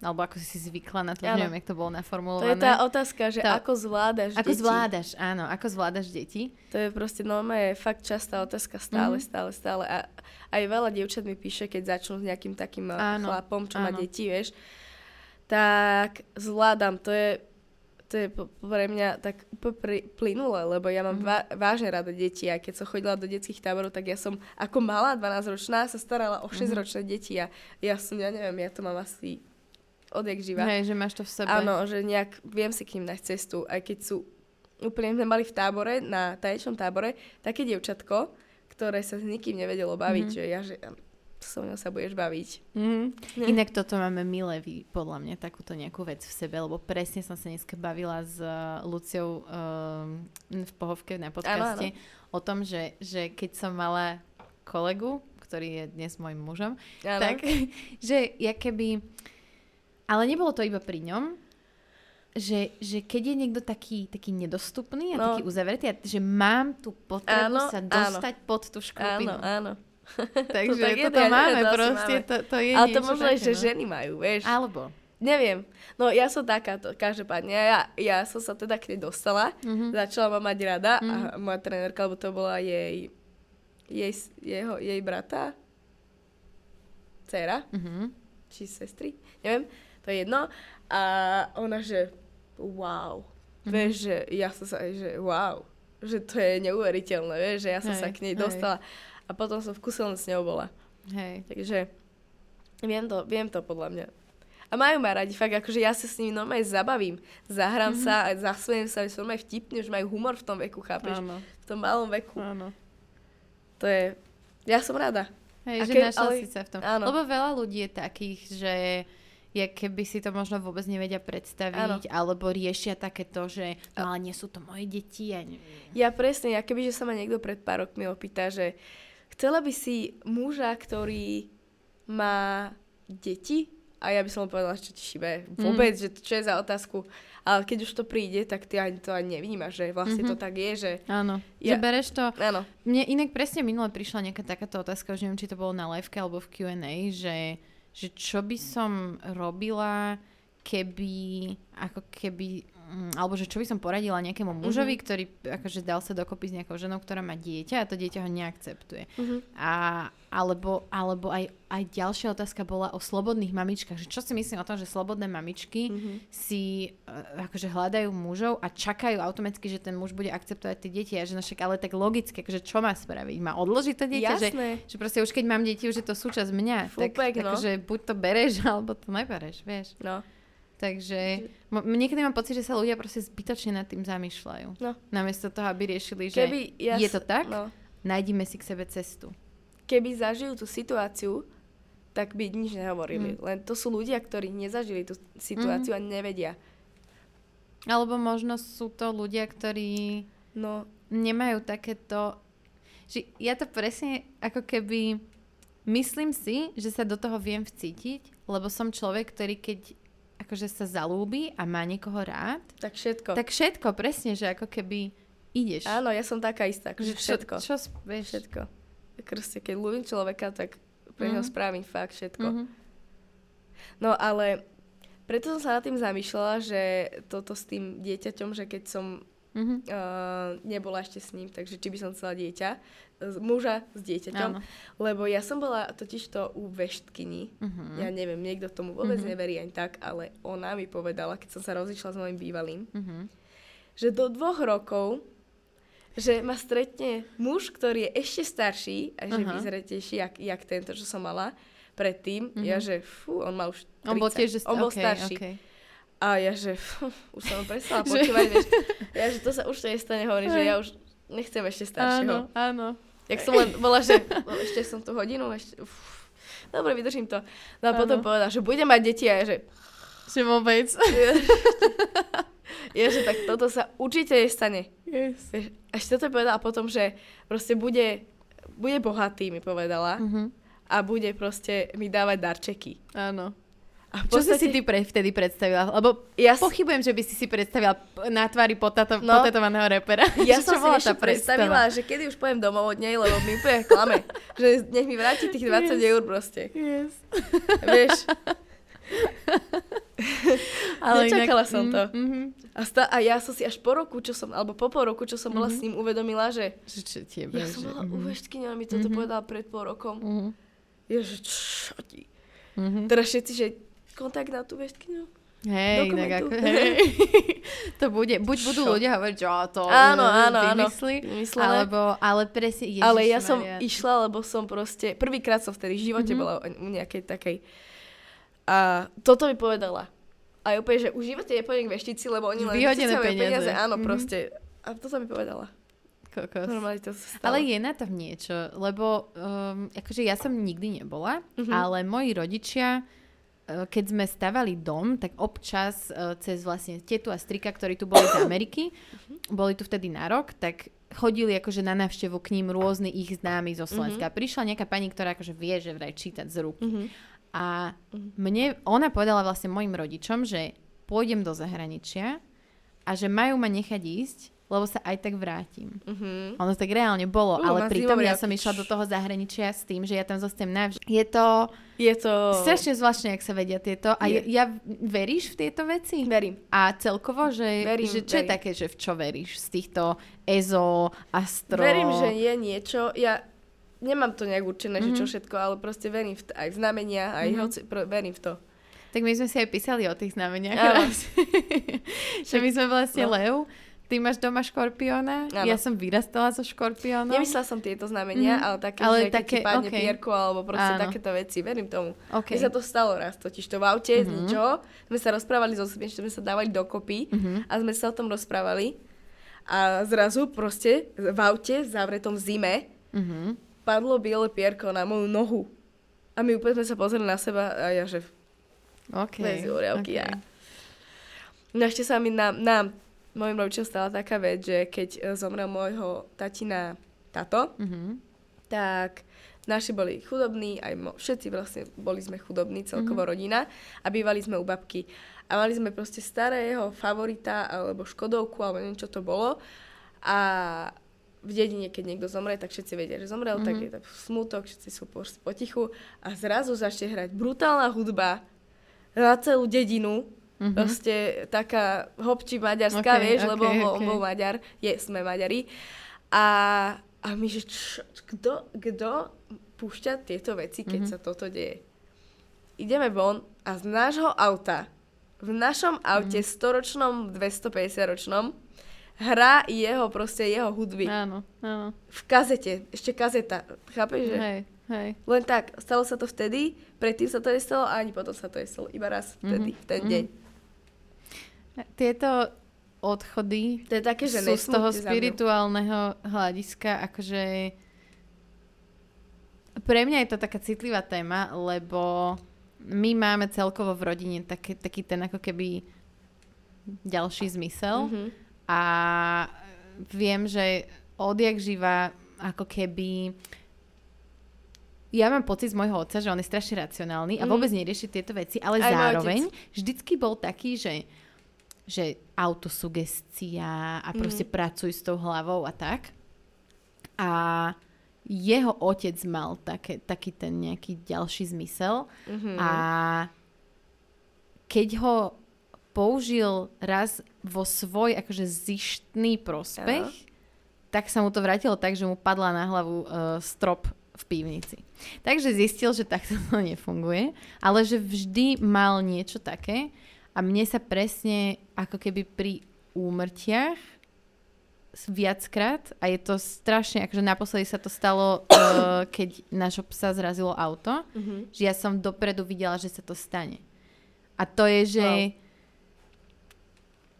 alebo ako si zvykla na to, Áno. neviem, jak to bolo To naformulované. je tá otázka, že Tá- ako zvládaš ako deti. zvládaš, áno, ako zvládaš deti. To je proste normálne fakt častá otázka stále, Mhm. stále, stále. A aj veľa dievčat mi píše, keď začnú s nejakým takým Áno, áno, chlapom, čo má áno. deti, vieš, tak zvládam. To je, to je pre mňa tak úplne plynulé, lebo ja mám Mhm. va- vážne rada deti. A keď som chodila do detských táborov, tak ja som ako malá 12-ročná sa starala Mhm. o 6-ročné deti a ja som, ja neviem, ja to mám asi odjak živa. Hej, že máš to v sebe. Áno, že nejak viem si k nim nájsť cestu, aj keď sú úplne sme mali v tábore, na tanečnom tábore, také dievčatko, ktoré sa s nikým nevedelo baviť, Mhm. že ja, že so mnou sa budeš baviť. Mm. Ne. Inak toto máme milé, vy, podľa mňa, takúto nejakú vec v sebe, lebo presne som sa dneska bavila s uh, Luciou um, v Pohovke na podcaste o tom, že, že keď som mala kolegu, ktorý je dnes môjim mužom, Áno. tak, že ja keby... Ale nebolo to iba pri ňom, že, že keď je niekto taký, taký nedostupný a No. taký uzavretý, že mám tú potrebu Áno, sa áno. dostať pod tú áno, škrupinu. áno. Takže tak je, toto to ja máme to proste, máme. To, to je Ale to možno aj, že no. ženy majú, vieš. Alebo. Neviem. No ja som takáto, každopádne. Ja, ja som sa teda k nej dostala, Mhm. začala ma mať rada Mhm. a moja trenérka, lebo to bola jej, jej, jeho, jej brata, dcera, Mhm. či sestry, neviem, to je jedno. A ona, že wow, Mhm. vieš, že ja som sa, že wow, že to je neuveriteľné, vieš, že ja som Hej, sa k nej hej. dostala. A potom som v kuse len s ňou bola. Hej. Takže viem to, viem to podľa mňa. A majú ma radi, fakt, akože ja sa s nimi normálne zabavím. Zahrám Mhm. sa a zasmejem sa, že sú normálne vtipní, že majú humor v tom veku, chápeš? Áno, V tom malom veku. áno. To je... Ja som rada. Hej, A že keď- našla ale- si sa v tom. áno. Lebo veľa ľudí je takých, že je keby si to možno vôbec nevedia predstaviť, alebo riešia takéto, že no ale nie sú to moje deti. A ne... Ja presne, ja kebyže sa ma niekto pred pár rokmi opýta, že chcela by si muža, ktorý má deti? A ja by som mu povedala, čo ti šibe. Vôbec, že to- čo je za otázku. Ale keď už to príde, tak ty ani to ani nevnímaš, že vlastne Mhm. to tak je, že... Áno, Ja- že bereš to... Áno. Mne inak presne minule prišla nejaká takáto otázka, už neviem, či to bolo na liveke alebo v Q&A, že, že čo by som robila, keby, ako keby, alebo že čo by som poradila nejakému mužovi, Mhm. ktorý akože dal sa dokopy s nejakou ženou, ktorá má dieťa a to dieťa ho neakceptuje. Mhm. A, alebo alebo aj, aj ďalšia otázka bola o slobodných mamičkách. Že čo si myslím o tom, že slobodné mamičky Mhm. si uh, akože hľadajú mužov a čakajú automaticky, že ten muž bude akceptovať tie deti. A že no však, ale tak logicky, akože čo má spraviť? Má odložiť to dieťa? Že, Jasné. že proste už keď mám deti, už je to súčasť mňa. tak Fúpek, no. akože buď to bereš, alebo to nebereš, vieš. No. Takže mo- niekedy mám pocit, že sa ľudia proste zbytočne nad tým zamýšľajú. No. Namiesto toho, aby riešili, že Keby ja je to tak, No. nájdime si k sebe cestu. Keby zažijú tú situáciu, tak by nič nehovorili. Mm. Len to sú ľudia, ktorí nezažili tú situáciu a nevedia. Alebo možno sú to ľudia, ktorí No, nemajú takéto... Že ja to presne ako keby... Myslím si, že sa do toho viem vcítiť, lebo som človek, ktorý keď akože sa zalúbi a má niekoho rád, tak všetko. tak všetko presne, že ako keby ideš. Áno, ja som taká istá, Že že čo, všetko. čo, s- vieš? Všetko. Proste, keď ľúbim človeka, tak pre neho Mhm. spravím fakt všetko. Mhm. No ale preto som sa nad tým zamýšľala, že toto s tým dieťaťom, že keď som Mhm. uh, nebola ešte s ním, takže či by som chcela dieťa, muža s dieťaťom, Áno. lebo ja som bola totižto u veštkyni, Mhm. ja neviem, niekto tomu vôbec Mhm. neverí ani tak, ale ona mi povedala, keď som sa rozišla s mojim bývalým, Mhm. že do dvoch rokov, že ma stretne muž, ktorý je ešte starší a že Aha. vyzretejší, jak, jak tento, čo som mala predtým. Mhm. Ja, že fú, on má už 30. On bol tiež, že... on bol okay, starší. Okay. A ja, že fú, už som prestala počúvať, vieš. Ja, že to sa už to nestane, hovorím, že ja už nechcem ešte staršieho. Áno, áno. Jak som len bola, že "No, ešte som tu hodinu, ešte, uf, dobre, vydržím to. No a potom Áno. povedal, že bude mať deti a ja, že Že vôbec. je, že tak toto sa určite nestane. Yes. Až toto povedala potom, že proste bude bude bohatý, mi povedala. Mhm. A bude proste mi dávať darčeky. Áno. A Čo si si podstate- ty pre, vtedy predstavila? Lebo Ja, pochybujem, že by si si predstavila na tvári potato, No. potetovaného repera. ja som si ešte tá predstava? predstavila, že kedy už pojem domov od nej, lebo mi úplne klame. že nech mi vráti tých 20 Yes. eur proste. Yes. Vieš? Nečakala inak- som to. Mm, mhm. A, sta- a ja som si až po roku, čo som, alebo po pol roku, čo som bola s ním, uvedomila, že Že čo tebe, ja som bola mhm. ona mi toto Mhm. povedala pred pol rokom. Mhm. Ja, že čo ti? Mhm. Teraz všetci, že kontakt na tú veštkyňu. Hej, inak dokumentu. ako, hej. to bude, buď budú Čo? ľudia hovoriť, že to Áno, áno, áno. vymyslí, Vymyslené. alebo, ale presne, Ježiš Ale ja som Maria. išla, lebo som proste, prvýkrát som vtedy v živote Mhm. bola u nejakej takej. A toto mi povedala. A je úplne, že v živote nepôjdem k veštici, lebo oni len Vyhodené vycúcajú peniaze. Áno, Mhm. proste. A toto mi povedala. Kokos. Normálne to sa stalo. Ale je na tom niečo, lebo um, akože ja som nikdy nebola, Mhm. ale moji rodičia, keď sme stavali dom, tak občas uh, cez vlastne tetu a strika, ktorí tu boli z Ameriky, boli tu vtedy na rok, tak chodili akože na návštevu k ním rôzni ich známi zo Slovenska. Prišla nejaká pani, ktorá akože vie, že vraj čítať z ruky. Mhm. A Mhm. mne, ona povedala vlastne mojim rodičom, že pôjdem do zahraničia a že majú ma nechať ísť, lebo sa aj tak vrátim. Mhm. Ono tak reálne bolo, Uh, ale pritom ja som išla do toho zahraničia s tým, že ja tam zostanem navždy. Je to Je to... strašne zvláštne, ak sa vedia tieto. A ja, Je. ja veríš v tieto veci? Verím. A celkovo, že, Verím, že čo je verím. také, že v čo veríš? Z týchto EZO, Astro? Verím, že je niečo. Ja nemám to nejak určené, že čo Mhm. všetko, ale proste verím v t- aj v znamenia, aj Mhm. hoci, pro, verím v to. Tak my sme si aj písali o tých znameniach. Že my sme vlastne No. lev, ty máš doma škorpióna, Áno. ja som vyrastala so škorpiónom. Nemyslela som tieto znamenia, Mhm. ale také, Ale že keď také, ti padne okej. pierko, alebo proste Áno. takéto veci. Verím tomu. OK. Mne sa to stalo raz, totiž to v aute z Mhm. ničoho. Sme sa rozprávali so sebou, sme sa dávali dokopy Mhm. a sme sa o tom rozprávali. A zrazu proste v aute, v zavretom zime, Mhm. padlo biele pierko na moju nohu. A my úplne sme sa pozreli na seba a ja, že OK. Bez úriavky, OK. ja. Ešte sa mi nám, nám mojim rodičom stala taká vec, že keď e, zomrel môjho tatina tato, Mhm. tak naši boli chudobní, aj mo- všetci vlastne boli sme chudobní, celkovo mm-hmm. rodina a bývali sme u babky. A mali sme proste starého favorita alebo škodovku, alebo neviem, čo to bolo. A v dedine, keď niekto zomre, tak všetci vedia, že zomrel, mm-hmm. tak je tak smutok, všetci sú po, potichu a zrazu začne hrať brutálna hudba na celú dedinu. Mhm. Proste taká hopči maďarská, Ok, vieš, ok, lebo bol, ok. bol Maďar, je, sme Maďari. A, a my, že čo, kto, kto púšťa tieto veci, keď Mhm. sa toto deje? Ideme von a z nášho auta, v našom aute, Mhm. storočnom, 250 ročnom, hrá jeho, proste jeho hudby. Áno, áno. V kazete, ešte kazeta, chápeš, že? Hej, hej. Len tak, stalo sa to vtedy, predtým sa to nestalo a ani potom sa to nestalo, iba raz vtedy, Mhm, v ten mhm. deň. Tieto odchody To je také, že sú z toho spirituálneho hľadiska, akože pre mňa je to taká citlivá téma, lebo my máme celkovo v rodine taký, taký ten ako keby ďalší zmysel Mhm. a viem, že odjak živa ako keby ja mám pocit z môjho otca, že on je strašne racionálny a Mhm. vôbec nerieši tieto veci, ale Aj zároveň vždycky bol taký, že, že autosugestia a proste Mhm. pracuj s tou hlavou a tak. A jeho otec mal také, taký ten nejaký ďalší zmysel Mhm. a keď ho použil raz vo svoj akože zištný prospech, tak sa mu to vrátilo tak, že mu padla na hlavu uh, strop v pivnici. Takže zistil, že takto to nefunguje, ale že vždy mal niečo také a mne sa presne ako keby pri úmrtiach viackrát a je to strašne, akože naposledy sa to stalo, uh, keď nášho psa zrazilo auto, Mhm. že ja som dopredu videla, že sa to stane. A to je, že Wow.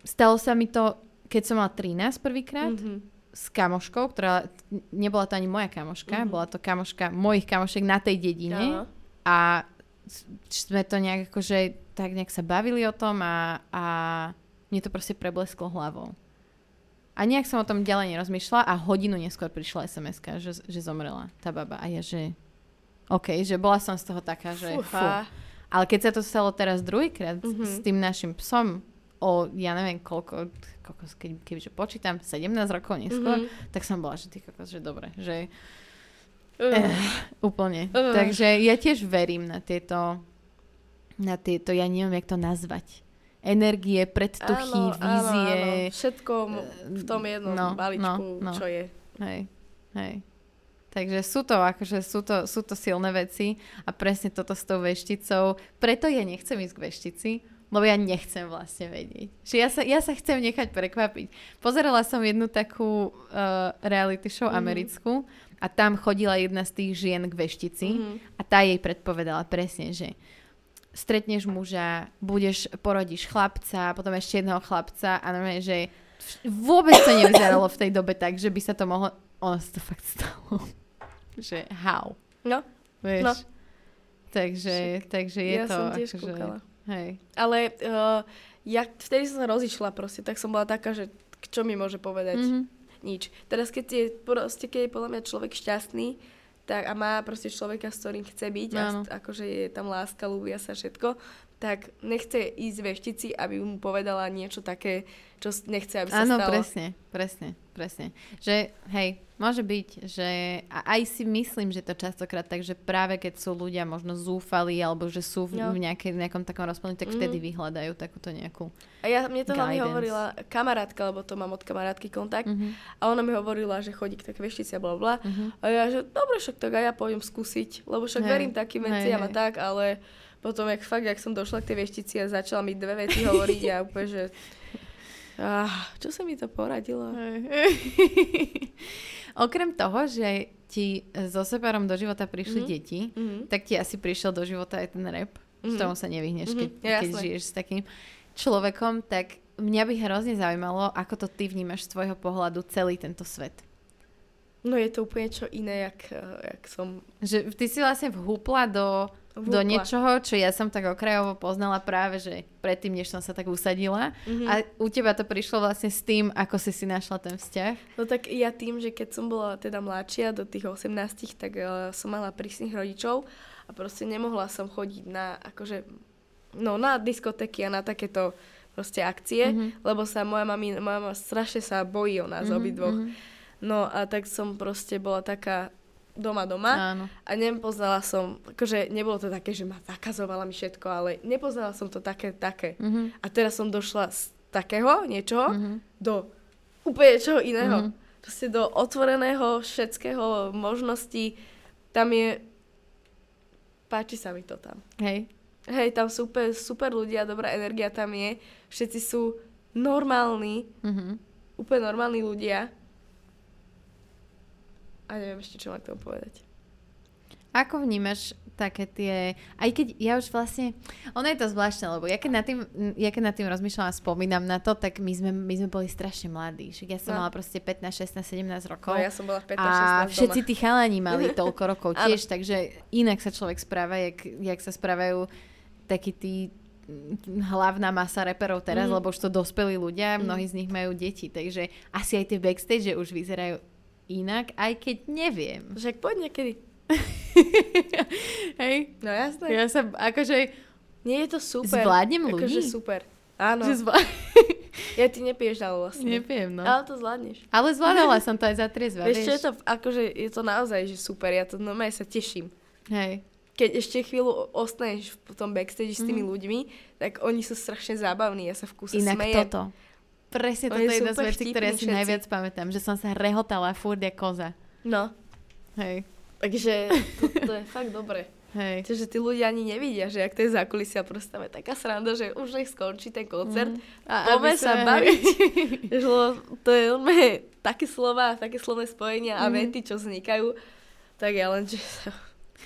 stalo sa mi to, keď som mala 13 prvýkrát, Mhm. s kamoškou, ktorá nebola to ani moja kamoška, Mhm. bola to kamoška mojich kamošek na tej dedine Áno. a sme to nejak akože tak nejak sa bavili o tom a, a mne to proste preblesklo hlavou. A nejak som o tom ďalej nerozmýšľala a hodinu neskôr prišla sms že, že zomrela tá baba. A ja, že OK, že bola som z toho taká, že fú. Fúha. Ale keď sa to stalo teraz druhýkrát Mhm. s tým našim psom o, ja neviem koľko, kokos, keď, kebyže počítam, 17 rokov neskôr, Mhm. tak som bola, že ty kokos, že dobre, že Uh, Eh, úplne. Ugh. Takže ja tiež verím na tieto, na tieto, ja neviem, jak to nazvať. Energie, predtuchy, áno, vízie. Áno, áno. Všetko v tom jednom No, balíčku, no, no. čo je. Hej, hej. Takže sú to, akože sú to, sú to silné veci a presne toto s tou vešticou. Preto ja nechcem ísť k veštici, lebo ja nechcem vlastne vedieť. Že ja sa, ja sa chcem nechať prekvapiť. Pozerala som jednu takú uh, reality show Mhm. americkú a tam chodila jedna z tých žien k veštici Mhm. a tá jej predpovedala presne, že stretneš muža, budeš, porodíš chlapca, potom ešte jedného chlapca a normálne, že vôbec to nevyzeralo v tej dobe tak, že by sa to mohlo... Ono sa to fakt stalo. že how? No, Vieš? No. Takže, takže je ja to... som tiež akože. Hej. Ale uh, ja vtedy som sa rozišla proste, tak som bola taká, že čo mi môže povedať? Mhm. Nič. Teraz keď je, proste, keď je podľa mňa človek šťastný, tak a má proste človeka, s ktorým chce byť a Áno. st- akože je tam láska, ľúbia sa všetko, tak nechce ísť veštici, aby mu povedala niečo také, čo nechce, aby sa Áno, stalo. presne, presne, presne. Že, hej, môže byť, že a aj si myslím, že to častokrát tak, že práve keď sú ľudia možno zúfali, alebo že sú v, No. v nejakej, nejakom takom rozplnení, tak Mhm. vtedy vyhľadajú takúto nejakú... A ja, mne to hlavne hovorila kamarátka, lebo to mám od kamarátky kontakt. Mhm. A ona mi hovorila, že chodí k také veštici a bla bla. Mhm. A ja, že dobre, však tak aj ja pôjdem skúsiť, lebo však Hej, verím takým veciam a hej. tak, ale potom, jak fakt, jak som došla k tej veštici a začala mi dve veci hovoriť a úplne, že ah, čo sa mi to poradilo? Okrem toho, že ti so separom do života prišli Mhm. deti, Mhm. tak ti asi prišiel do života aj ten rap, mm Mhm. tomu sa nevyhneš, keď, jasné. keď žiješ s takým človekom, tak mňa by hrozne zaujímalo, ako to ty vnímaš z tvojho pohľadu celý tento svet. No je to úplne čo iné, jak, eh, jak som Že ty si vlastne vhúpla do, do vúpla. niečoho, čo ja som tak okrajovo poznala práve, že predtým, než som sa tak usadila. Mhm. A u teba to prišlo vlastne s tým, ako si si našla ten vzťah. No tak ja tým, že keď som bola teda mladšia do tých 18, tak uh, som mala prísnych rodičov a proste nemohla som chodiť na akože no na diskotéky a na takéto proste akcie, Mhm. lebo sa moja mami, moja mama strašne sa bojí o nás Mhm, obidvoch. mhm. No a tak som proste bola taká doma doma Áno. a nepoznala som, akože nebolo to také, že ma zakazovala mi všetko, ale nepoznala som to také, také. Mhm. A teraz som došla z takého niečoho Mhm. do úplne čoho iného. Mhm. Proste do otvoreného všetkého možností. Tam je... Páči sa mi to tam. Hej. Hej, tam sú super, super ľudia, dobrá energia tam je. Všetci sú normálni, Mhm. úplne normálni ľudia. A neviem ešte, čo mám k tomu povedať. Ako vnímaš také tie, aj keď ja už vlastne, ono je to zvláštne, lebo ja keď nad tým, ja keď nad tým rozmýšľam a spomínam na to, tak my sme, my sme boli strašne mladí. Však ja som No. mala proste 15, 16, 17 rokov. No ja som bola v 15-16 a doma. všetci tí chalani mali toľko rokov tiež, takže inak sa človek správa, jak, jak sa správajú takí tí mm, hlavná masa reperov teraz, Mhm. lebo už to dospelí ľudia, Mhm. mnohí z nich majú deti, takže asi aj tie backstage už vyzerajú inak, aj keď neviem. Však poď niekedy. Hej, No jasné. ja sa akože Nie je to super. zvládnem Akože ľudí. super. Áno. Že zvlá... Ja ty nepiješ dalo vlastne. Nepijem, no. Ale to zvládneš. Ale zvládala som to aj za triezva, Vieš, čo je to, akože je to naozaj že super, ja to normálne sa teším. Hej. Keď ešte chvíľu ostaneš v tom backstage s tými Mhm. ľuďmi, tak oni sú strašne zábavní, ja sa v kuse Inak smejem. toto. Presne toto je jedna z vecí, ktoré ja si najviac pamätám, že som sa rehotala furt jak koza. No, Hej, takže to, to je fakt dobre. hej. Takže tí ľudia ani nevidia, že ak to je zákulisia, proste tam je taká sranda, že už nech skončí ten koncert. Mhm. A Poďme sa baviť. Vieš, lebo to je normálne také slova, také slovné spojenia a Mhm. vety, čo vznikajú. Tak ja len, že...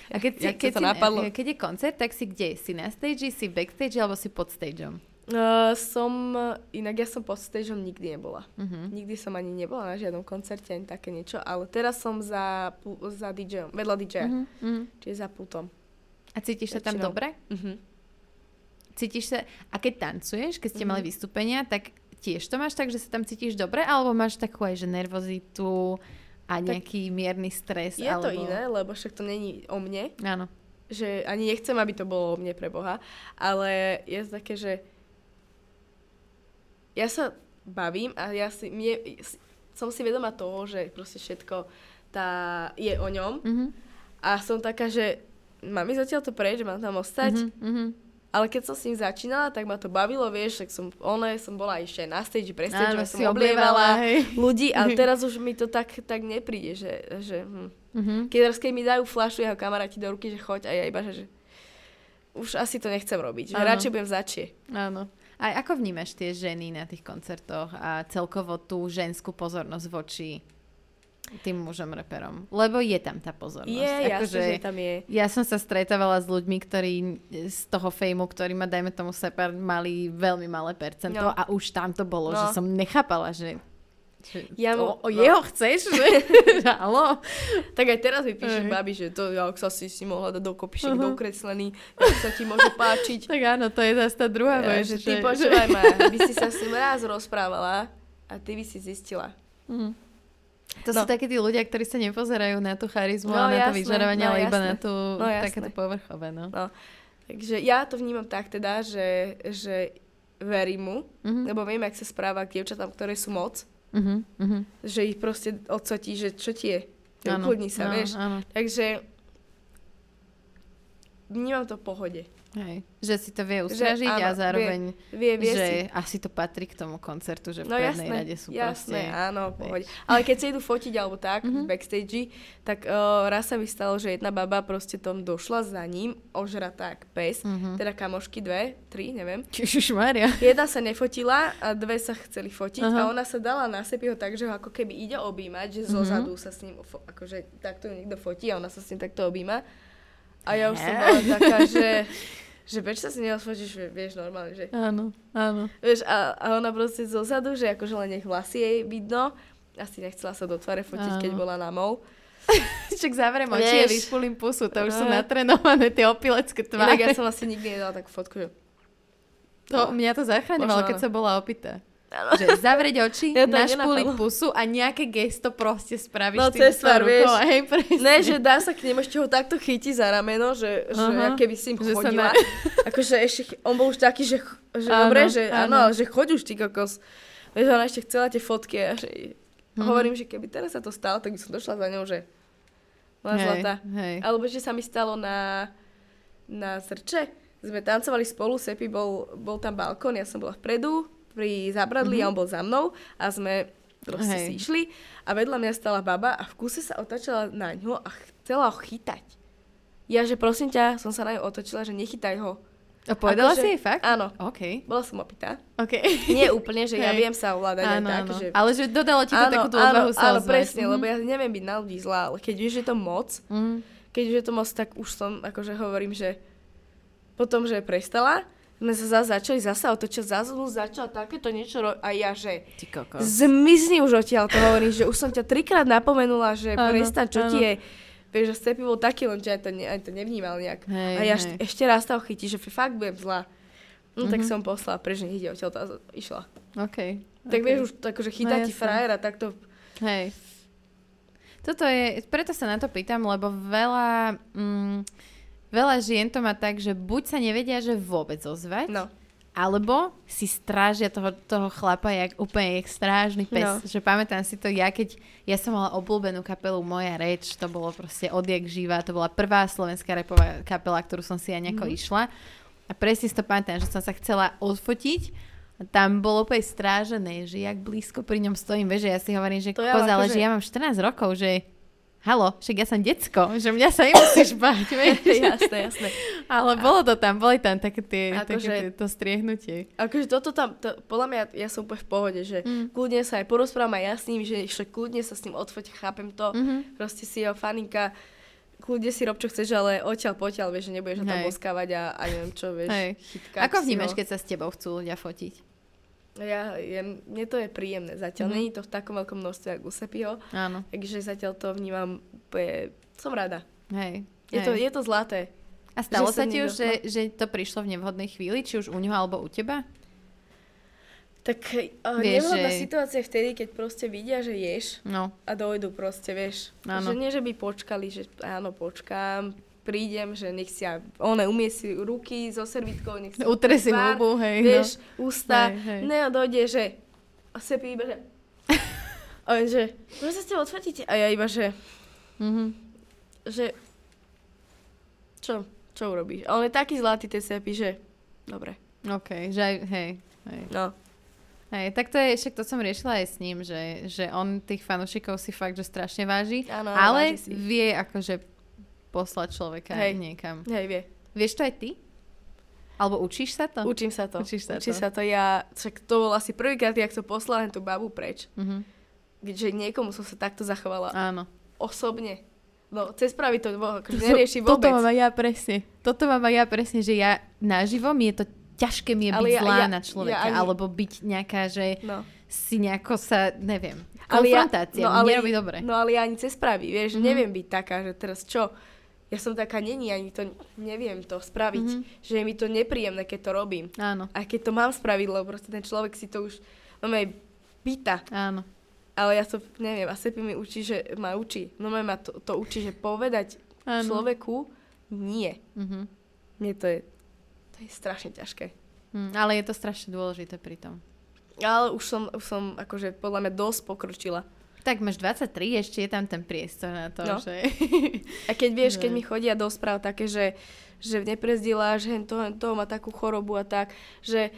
A keď, si, keď, si, napadlo? keď je koncert, tak si kde? Si na stage, si backstage alebo si pod stageom? Uh, som, inak ja som pod stageom nikdy nebola. Uh-huh. Nikdy som ani nebola na žiadnom koncerte, ani také niečo, ale teraz som za, za DJom, vedľa DJ, uh-huh. Uh-huh. Uh-huh. čiže za pultom. A cítiš sa tam dobre? Uh-huh. Cítiš sa... A keď tancuješ, keď ste Mhm. mali vystúpenia, tak tiež to máš tak, že sa tam cítiš dobre, alebo máš takú aj, že nervozitu a nejaký tak mierny stres? Je alebo... to iné, lebo však to není o mne. Áno. Že ani nechcem, aby to bolo o mne pre Boha, ale je to také, že ja sa bavím a ja si, mne, som si vedoma toho, že proste všetko tá, je o ňom Mm-hmm. a som taká, že mám ísť zatiaľ to preč, že mám tam ostať, Mm-hmm. ale keď som s ním začínala, tak ma to bavilo, vieš, tak som, one, som bola ešte na stage, pre stage, Áno, som oblievala hej. ľudí, ale teraz už mi to tak, tak nepríde, že, že hm. Mm-hmm. keď, raz, keď mi dajú flašu jeho kamaráti do ruky, že choď a ja iba, že, že už asi to nechcem robiť, že Áno. radšej budem začie. Áno. A ako vnímaš tie ženy na tých koncertoch a celkovo tú ženskú pozornosť voči tým mužom reperom? Lebo je tam tá pozornosť. Je, Akože jasne, že tam je. Ja som sa stretávala s ľuďmi, ktorí z toho fejmu, ktorí ma, dajme tomu, seper, mali veľmi malé percento No. a už tam to bolo, No. že som nechápala, že, že Ja mu- o no. jeho chceš? Že? Halo? Tak aj teraz mi píše babi, že to, jak sa si si mohla dať dokopy, Aha. dokreslený, jak sa ti môže páčiť. Tak áno, to je zase tá druhá Ja, vec. že ty počúvaj ma, by si sa s ním raz rozprávala a ty by si zistila. Mhm. To No. sú takí tí ľudia, ktorí sa nepozerajú na tú charizmu No, a na to jasné, vyžarovanie, no, ale iba na tú No, jasné. takéto povrchové. No. Takže ja to vnímam tak teda, že, že verím mu, Mhm. lebo viem, jak sa správa k dievčatám, ktoré sú moc, Mhm, mhm. že ich proste odsotí, že čo ti je. Ukludni sa, áno, vieš. Áno. Takže vnímam to v pohode. Hej. Že si to vie ustražiť áno, a zároveň, Vie, vie že si. asi to patrí k tomu koncertu, že v No prvnej jasné, rade sú jasné, proste... áno, v pohode. Ale keď sa idú fotiť alebo tak, Mhm. mm-hmm. backstage, tak uh, raz sa mi stalo, že jedna baba proste tom došla za ním, ožratá jak pes, Mhm. teda kamošky dve, tri, neviem. Ježišmaria. Jedna sa nefotila a dve sa chceli fotiť Aha. a ona sa dala na ho tak, že ho ako keby ide objímať, že Mhm. zozadu sa s ním, akože takto ju niekto fotí a ona sa s ním takto objíma. A ja už som bola taká, že, že prečo sa s ním osfotíš, že vieš normálne, že Áno, áno. Vieš, a, a ona proste zozadu, že akože len nech vlasy jej vidno. Asi nechcela sa do tváre fotiť, keď Áno. bola na mol. Však zavriem oči a vyšpulím pusu, to už sú natrenované tie opilecké Inak ja tváre. som asi nikdy nedala takú fotku, že... To, mňa to zachraňovalo, keď som bola opitá. Áno. Že zavrieť oči, Ja nenapadlo. pusu a nejaké gesto proste spravíš No, tým tvár, rukou Hej, presne. Ne, že dá sa k nemu ešte ho takto chytí za rameno, že, že Aha. ja keby si im Že chodila. na- Akože ešte, on bol už taký, že, že Áno, dobre, že áno, áno. že choď už ty kokos. Vieš, ona ešte chcela tie fotky a že... Mhm. Hovorím, že keby teraz sa to stalo, tak by som došla za ňou, že... Moja Hej, zlatá. hej. Alebo že sa mi stalo na, na Zrče. Sme tancovali spolu, Sepi bol, bol tam balkón, ja som bola vpredu, pri zábradli Mhm. a on bol za mnou a sme proste Hej. si išli a vedľa mňa stala baba a v kuse sa otočila na ňo a chcela ho chytať. Ja, že prosím ťa, som sa na ňu otočila, že nechytaj ho. A povedala Akože- si jej fakt? Áno, OK. bola som opitá. OK. Nie úplne, že ja Hej. viem sa ovládať aj Áno, tak, áno. že... Ale že dodalo ti to áno, takú tú áno, odvahu sa áno, presne, Mhm. lebo ja neviem byť na ľudí zlá, ale keď že je to moc, Mhm. keď už je to moc, tak už som, akože hovorím, že potom, že prestala, sme sa zase začali zase otočiť, zase mu začala takéto niečo ro- a ja, že zmizni už odtiaľ, to hovorím, že už som ťa trikrát napomenula, že Áno, prestaň, čo ti áno. je. Vieš, že Stepi bol taký, len že aj to, ne, aj to nevnímal nejak. Hej, a ja hej. eš- ešte raz to chytí, že fakt budem zlá. No tak Mhm. som poslala, preč nech ide odtiaľ, to a išla. OK. Tak OK. vieš, už to akože chytá No ti frajera, tak to... Hej. Toto je, preto sa na to pýtam, lebo veľa, mm, veľa žien to má tak, že buď sa nevedia, že vôbec ozvať, No. alebo si strážia toho, toho chlapa jak, úplne jak strážny pes. No. Že pamätám si to ja, keď ja som mala obľúbenú kapelu Moja reč, to bolo proste odjak živá, to bola prvá slovenská repová kapela, ktorú som si ja nejako mm-hmm. išla. A presne si to pamätám, že som sa chcela odfotiť tam bolo úplne strážené, že jak blízko pri ňom stojím, vieš, že ja si hovorím, že To koza, ale akože- že ja mám 14 rokov, že halo, však ja som decko, že mňa sa nemusíš báť, jasné, jasné. Ale bolo to tam, boli tam také tie, Akože- také tie to striehnutie. Akože toto tam, to, podľa mňa, ja som úplne v pohode, že Mm. kľudne sa aj porozprávam aj ja s ním, že ešte kľudne sa s ním odfoť, chápem to, Mhm. proste si jeho faninka, kľudne si rob, čo chceš, ale odtiaľ potiaľ, vieš, že nebudeš ho tam boskávať a, a neviem čo, vieš, Hej. chytkať Ako vnímaš, ho. keď sa s tebou chcú ľudia fotiť? Ja, je, mne to je príjemné, zatiaľ Mhm. mm-hmm. je to v takom veľkom množstve, ako u Sepiho, Áno. takže zatiaľ to vnímam, úplne, som rada. Hej. Je, hej. to, je to zlaté. A stalo že sa ti už, že, že to prišlo v nevhodnej chvíli, či už u ňoho alebo u teba? Tak uh, Vieš, nevhodná že- situácia je vtedy, keď proste vidia, že ješ No, a dojdu proste, vieš. Áno. Že nie, že by počkali, že áno, počkám, prídem, že nech si, ja- one umie si ruky so servitkou, nech si utre si hubu, hej. vieš, no. ústa, Hej, hej. ne, a dojde, že a sepí iba, že a on, že môžem sa s tebou odfotiť? A ja iba, že, Mhm. že čo, čo urobíš? A on je taký zlatý, ten sepi, že dobre, OK, že aj, hej, hej. no. Hej, tak to je, však to som riešila aj s ním, že, že on tých fanúšikov si fakt, že strašne váži, Áno, ale váži si. vie akože poslať človeka Hej. niekam. Hej, vie. Vieš to aj ty? Alebo učíš sa to? Učím sa to. Učíš sa Učím to. sa to. Ja, však to bol asi prvýkrát, jak som poslala tú babu preč. Mhm. Že niekomu som sa takto zachovala Áno. osobne. No, cez pravy to bolo, akože nerieši vôbec. Toto mám aj ja presne. Toto mám aj ja presne, že ja naživo mi je to ťažké mi je Ale byť ja- zlá ja- na človeka, ja ani- alebo byť nejaká, že No. si nejako sa, neviem, Ale ja- konfrontácia, no, ale- nerobí dobre. No ale ja ani cez pravy, vieš, mm-hmm. neviem byť taká, že teraz čo? Ja som taká není, ani to neviem to spraviť. Mhm. Mm-hmm. Že je mi to nepríjemné, keď to robím. Áno, A keď to mám spraviť, lebo proste ten človek si to už aj pýta. áno. Ale ja to neviem, a Sepi mi učí, že ma učí. No ma to, to učí, že povedať Áno. človeku nie. Mhm. Mne to je, to je strašne ťažké. Hm, ale je to strašne dôležité pri tom. Ale už som, už som akože podľa mňa dosť pokročila. Tak máš 23, ešte je tam ten priestor na to, No. že... A keď vieš, keď mi chodia do správ také, že, že neprezdieľa, že hen to, hen to má takú chorobu a tak, že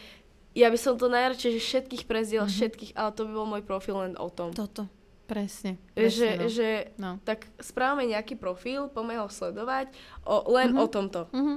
ja by som to najradšej, že všetkých prezdiela, Mhm. mm-hmm. všetkých, ale to by bol môj profil len o tom. Toto, presne. Vieš, že, presne no. že no. tak správame nejaký profil, poďme ho sledovať, o, len Mhm. o tomto. Mhm.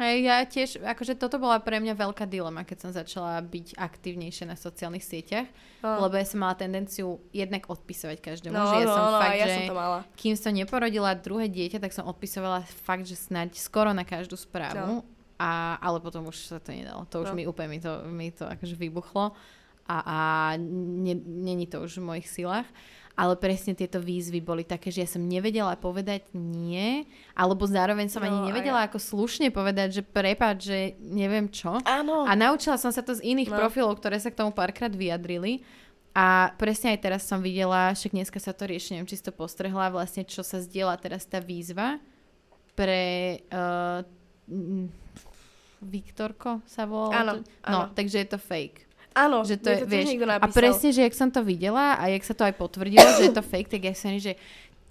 Hej, ja tiež, akože toto bola pre mňa veľká dilema, keď som začala byť aktívnejšia na sociálnych sieťach, No. lebo ja som mala tendenciu jednak odpisovať každému, No, že ja no, som no, fakt, ja že som to mala. kým som neporodila druhé dieťa, tak som odpisovala fakt, že snáď skoro na každú správu, a, ale potom už sa to nedalo. To už No. mi úplne mi to, mi to akože vybuchlo a, a ne, není to už v mojich silách. Ale presne tieto výzvy boli také, že ja som nevedela povedať nie, alebo zároveň som No, ani nevedela ako slušne povedať, že prepáč, že neviem čo. Áno. A naučila som sa to z iných No. profilov, ktoré sa k tomu párkrát vyjadrili. A presne aj teraz som videla, však dneska sa to rieši, neviem, či si to postrehla, vlastne čo sa zdieľa teraz tá výzva pre uh, Viktorko sa volá. Áno, No, áno. takže je to fake. Áno, Že to je, tiež vieš, niekto a napísal. presne, že jak som to videla a jak sa to aj potvrdilo, že je to fake, tak ja som že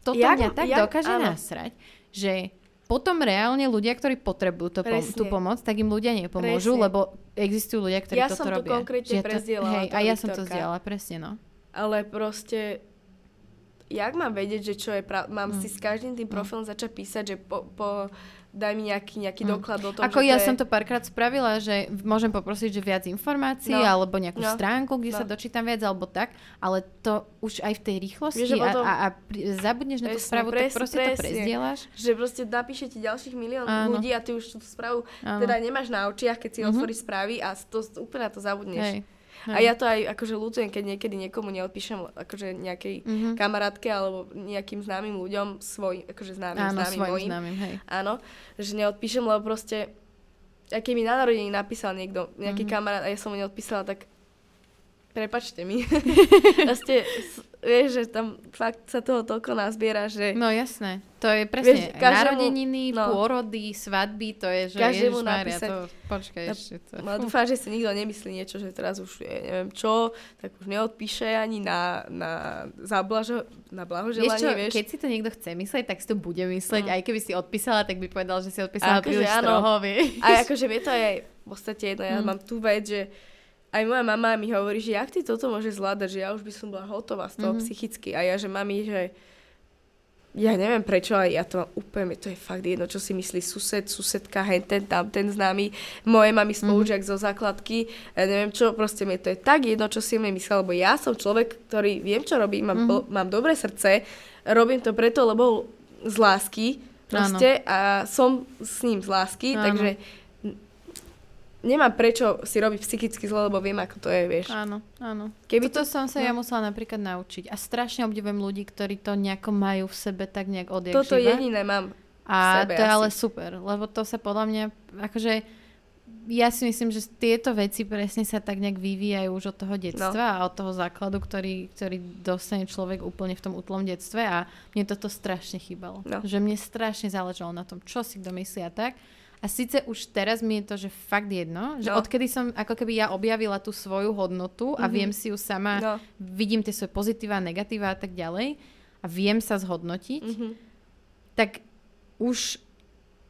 toto Jak- mňa tak jak- dokáže áno. nasrať, že potom reálne ľudia, ktorí potrebujú to pom- tú pomoc, tak im ľudia nepomôžu, Presne. lebo existujú ľudia, ktorí Ja toto som to robia. konkrétne Že to- prezdielala, Hej, a ja som to Viktorka. zdieľala, presne, no. Ale proste, jak mám vedieť, že čo je pravda? Mám Mm. si s každým tým profilom začať písať, že po, po, daj mi nejaký, nejaký Mm. doklad o tom, Ako ja to som je... to párkrát spravila, že môžem poprosiť, že viac informácií, No. alebo nejakú No. stránku, kde sa No. dočítam viac, alebo tak, ale to už aj v tej rýchlosti Vieš, a, potom- a, a pri, zabudneš na tú Presne, správu, tak presne, proste to presne. prezdieľaš. Že proste napíšete ďalších milión Áno. ľudí a ty už tú správu Áno. teda nemáš na očiach, keď si Mhm. otvoríš správy a to, úplne na to zabudneš. Hej. A ja to aj akože ľutujem, keď niekedy niekomu neodpíšem akože nejakej Mhm. kamarátke alebo nejakým známym ľuďom, svoj, akože známym, Áno, známym svojim mojim. známym, hej. Áno, že neodpíšem, lebo proste, keď mi na narodení napísal niekto, nejaký Mhm. kamarát a ja som mu neodpísala, tak prepačte mi. s- vieš, že tam fakt sa toho toľko nazbiera, že No jasné, to je presne Vieš, každému- narodeniny, no. pôrody, svadby, to je, že Každému ježišmária, napísať- to, počkaj No, ešte. To, ale dúfam, že si nikto nemyslí niečo, že teraz už je neviem čo, tak už neodpíše ani na, na, zablažo, na Vieš blahoželanie, čo, vieš. keď si to niekto chce myslieť, tak si to bude mysleť, Mm. aj keby si odpísala, tak by povedal, že si odpísala Akože príliš stroho, vieš. A akože vie to aj v podstate jedno, ja Mm. mám tú vec, že aj moja mama mi hovorí, že jak ty toto môže zvládať, že ja už by som bola hotová z toho Mhm. psychicky. A ja, že mami, že ja neviem prečo, ale ja to mám úplne, to je fakt jedno, čo si myslí sused, susedka, hen ten, tam ten známy, moje mami Mhm. spolužiak zo základky, ja neviem čo, proste mi to je tak jedno, čo si mne myslel, lebo ja som človek, ktorý viem, čo robím, mám, Mhm. mm mám dobré srdce, robím to preto, lebo z lásky, proste, a som s ním z lásky, Áno. takže n- nemám prečo si robiť psychicky zle, lebo viem, ako to je, vieš. Áno, áno. Keby Toto to- som sa ja no. musela napríklad naučiť. A strašne obdivujem ľudí, ktorí to nejako majú v sebe tak nejak odjak Toto živa. jediné mám. A sebe to je asi. ale super, lebo to sa podľa mňa, akože ja si myslím, že tieto veci presne sa tak nejak vyvíjajú už od toho detstva no. a od toho základu, ktorý, ktorý dostane človek úplne v tom útlom detstve a mne toto strašne chýbalo. No. Že mne strašne záležalo na tom, čo si kto myslí a tak. A síce už teraz mi je to, že fakt jedno, že no. odkedy som ako keby ja objavila tú svoju hodnotu a mm-hmm. viem si ju sama, no. vidím tie svoje pozitíva, negatíva a tak ďalej a viem sa zhodnotiť, mm-hmm. tak už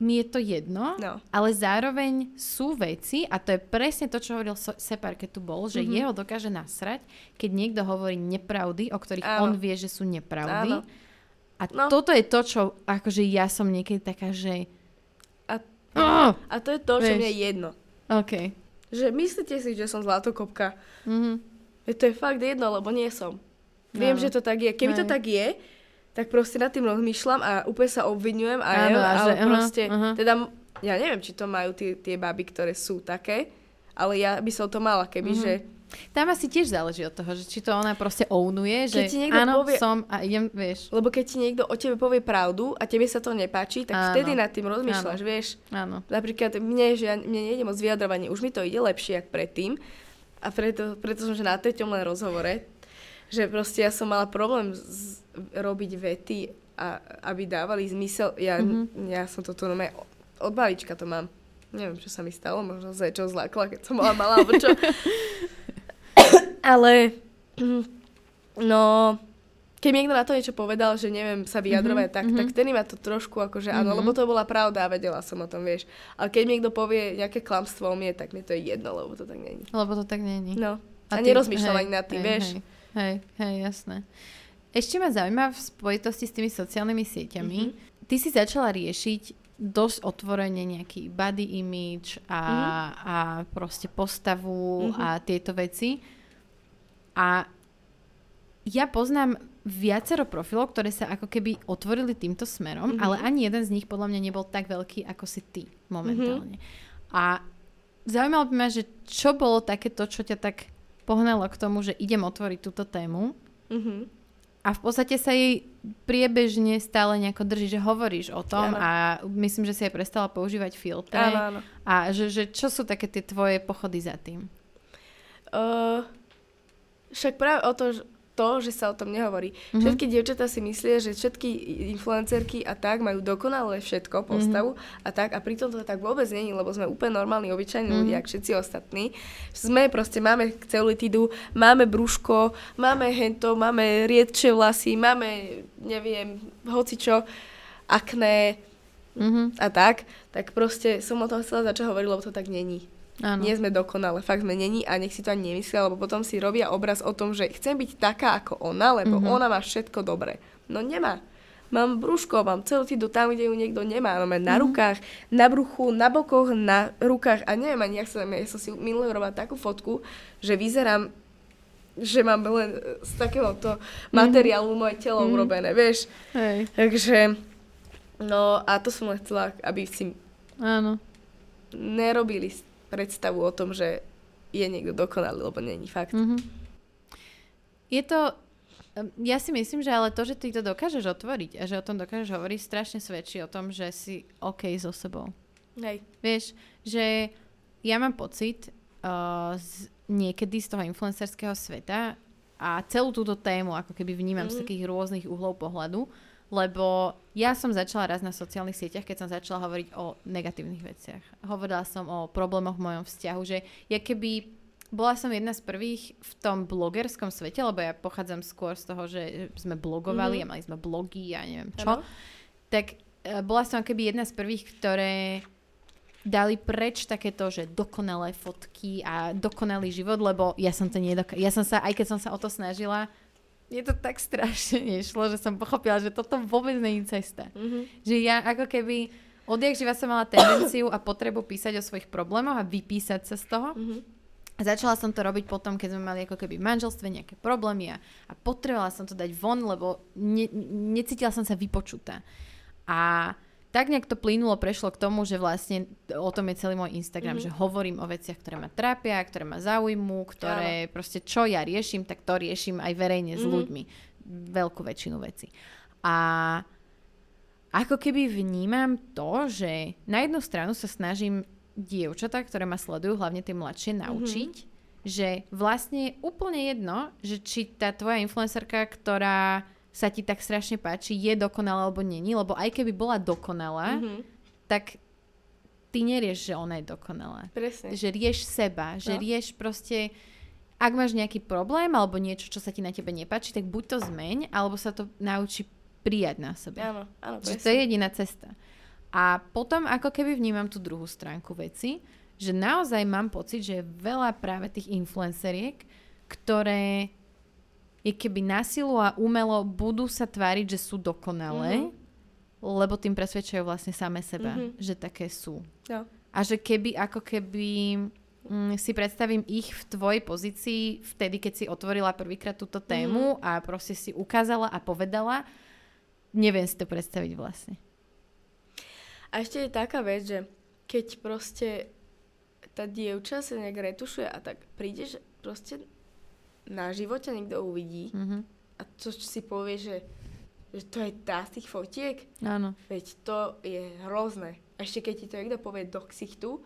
mi je to jedno, no. ale zároveň sú veci, a to je presne to, čo hovoril Separ, keď tu bol, že mm-hmm. jeho dokáže nasrať, keď niekto hovorí nepravdy, o ktorých Áno. on vie, že sú nepravdy. Áno. A no. toto je to, čo akože ja som niekedy taká, že... A, oh, a to je to, čo mne je jedno. OK. Že myslíte si, že som zlatokopka. Mm-hmm. To je fakt jedno, lebo nie som. Viem, Áno. že to tak je. Keby Aj. to tak je, tak proste nad tým rozmýšľam a úplne sa obvinujem a Áno, ja, ale že, proste, uh-huh. teda ja neviem, či to majú tie, tie baby, ktoré sú také, ale ja by som to mala, keby, uh-huh. že tam asi tiež záleží od toho, že či to ona proste ownuje, že áno, povie, som a idem, vieš. Lebo keď ti niekto o tebe povie pravdu a tebe sa to nepáči, tak áno. vtedy nad tým rozmýšľaš, áno. vieš. Áno. Napríklad mne, že ja, mne nejde moc vyjadrovanie, už mi to ide lepšie, ako predtým. A preto, preto som, že na treťom len rozhovore, že proste ja som mala problém z, robiť vety, a, aby dávali zmysel. Ja, mm-hmm. ja som toto no od malička to mám. Neviem, čo sa mi stalo, možno sa čo zlákla, keď som bola malá, alebo čo. Ale, no, keď niekto na to niečo povedal, že neviem sa vyjadrovať, mm-hmm, tak, mm-hmm. tak vtedy ma to trošku akože áno, mm-hmm. lebo to bola pravda a vedela som o tom, vieš. Ale keď niekto povie nejaké klamstvo o mne, tak mi to je jedno, lebo to tak není. Lebo to tak není. No. A, a ty, nerozmýšľam ani nad tým, hej, vieš. Hej, hej, hej, jasné. Ešte ma zaujíma v spojitosti s tými sociálnymi sieťami. Mm-hmm. Ty si začala riešiť dosť otvorene nejaký body image a, mm-hmm. a proste postavu mm-hmm. a tieto veci. A ja poznám viacero profilov, ktoré sa ako keby otvorili týmto smerom, mm-hmm. ale ani jeden z nich podľa mňa nebol tak veľký ako si ty momentálne. Mm-hmm. A zaujímalo by ma, že čo bolo také to, čo ťa tak pohnalo k tomu, že idem otvoriť túto tému. Mm-hmm a v podstate sa jej priebežne stále nejako drží, že hovoríš o tom ano. a myslím, že si aj prestala používať filtre. Áno, áno. A že, že čo sú také tie tvoje pochody za tým? Uh, však práve o to, to, že sa o tom nehovorí. Mm-hmm. Všetky dievčatá si myslia, že všetky influencerky a tak majú dokonalé všetko, postavu mm-hmm. a tak a pritom to tak vôbec není, lebo sme úplne normálni, obyčajní mm-hmm. ľudia, ako všetci ostatní. Sme proste, máme celulitidu, máme brúško, máme hento, máme riedče vlasy, máme, neviem, hocičo, akné mm-hmm. a tak, tak proste som o tom chcela začať hovoriť, lebo to tak není. Áno. Nie sme dokonale, fakt sme není a nech si to ani nemyslia, lebo potom si robia obraz o tom, že chcem byť taká ako ona, lebo mm-hmm. ona má všetko dobré. No nemá. Mám brúško, mám celú tidu tam, kde ju niekto nemá. Máme na mm-hmm. rukách, na bruchu, na bokoch, na rukách a neviem ani, jak sa ja som si minulé robila takú fotku, že vyzerám že mám len z takéhoto mm-hmm. materiálu moje telo mm-hmm. urobené, vieš. Hej. Takže, no a to som len chcela, aby si Áno. nerobili predstavu o tom, že je niekto dokonalý, lebo není fakt. Mm-hmm. Je to, ja si myslím, že ale to, že ty to dokážeš otvoriť a že o tom dokážeš hovoriť, strašne svedčí o tom, že si OK so sebou. Hej. Vieš, že ja mám pocit uh, z, niekedy z toho influencerského sveta a celú túto tému ako keby vnímam mm-hmm. z mhm. takých rôznych uhlov pohľadu, lebo ja som začala raz na sociálnych sieťach, keď som začala hovoriť o negatívnych veciach. Hovorila som o problémoch v mojom vzťahu, že ja keby bola som jedna z prvých v tom blogerskom svete, lebo ja pochádzam skôr z toho, že sme blogovali mm-hmm. a mali sme blogy a neviem čo. Ano. Tak e, bola som keby jedna z prvých, ktoré dali preč takéto, že dokonalé fotky a dokonalý život, lebo ja som to nedokázala. Ja som sa, aj keď som sa o to snažila, mne to tak strašne nešlo, že som pochopila, že toto vôbec není cesta. Mm-hmm. Že ja ako keby odjak živa som mala tendenciu a potrebu písať o svojich problémoch a vypísať sa z toho. Mm-hmm. Začala som to robiť potom, keď sme mali ako keby v manželstve nejaké problémy a, a potrebovala som to dať von, lebo ne, necítila som sa vypočutá. A tak nejak to plynulo, prešlo k tomu, že vlastne o tom je celý môj Instagram, mm-hmm. že hovorím o veciach, ktoré ma trápia, ktoré ma zaujímu, ktoré Áno. proste čo ja riešim, tak to riešim aj verejne mm-hmm. s mhm. ľuďmi. Veľkú väčšinu veci. A ako keby vnímam to, že na jednu stranu sa snažím dievčatá, ktoré ma sledujú, hlavne tie mladšie, Mhm. naučiť, že vlastne je úplne jedno, že či tá tvoja influencerka, ktorá sa ti tak strašne páči, je dokonalá alebo není, lebo aj keby bola dokonalá, Mhm. tak ty nerieš, že ona je dokonalá. Presne. Že rieš seba, že No. rieš proste, ak máš nejaký problém alebo niečo, čo sa ti na tebe nepáči, tak buď to zmeň, alebo sa to naučí prijať na sebe. Áno, áno, Že presne. to je jediná cesta. A potom ako keby vnímam tú druhú stránku veci, že naozaj mám pocit, že je veľa práve tých influenceriek, ktoré je keby na silu a umelo budú sa tváriť, že sú dokonalé, Mhm. lebo tým presvedčajú vlastne same seba, Mhm. že také sú. No. A že keby, ako keby mm, si predstavím ich v tvojej pozícii vtedy, keď si otvorila prvýkrát túto tému Mhm. a proste si ukázala a povedala, neviem si to predstaviť vlastne. A ešte je taká vec, že keď proste tá dievča sa nejak retušuje a tak príde, že proste na živote niekto uvidí Mhm. a to čo si povie, že, že to je tá z tých fotiek, Áno. veď to je hrozné. A ešte keď ti to niekto povie do ksichtu,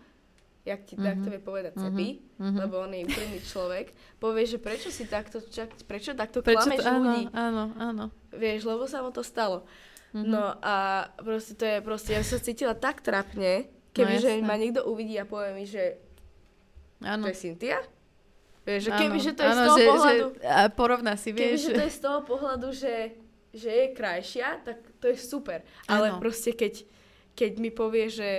jak ti Mhm. takto vie povedať Cepi, Mhm. lebo on je úprimný človek, povie, že prečo si takto, čak, prečo takto Prečo klameš to, áno, ľudí. áno, áno. Vieš, lebo sa mu to stalo. Mhm. No a proste to je proste, ja sa cítila tak trapne, keby, No, ma niekto uvidí a povie mi, že áno. to je Cynthia? Vieš, že keby, že to je áno, z toho že, pohľadu, Že, a porovná si, keby, vieš. že to je z toho pohľadu, že, že je krajšia, tak to je super. Ale Áno. proste keď, keď mi povie, že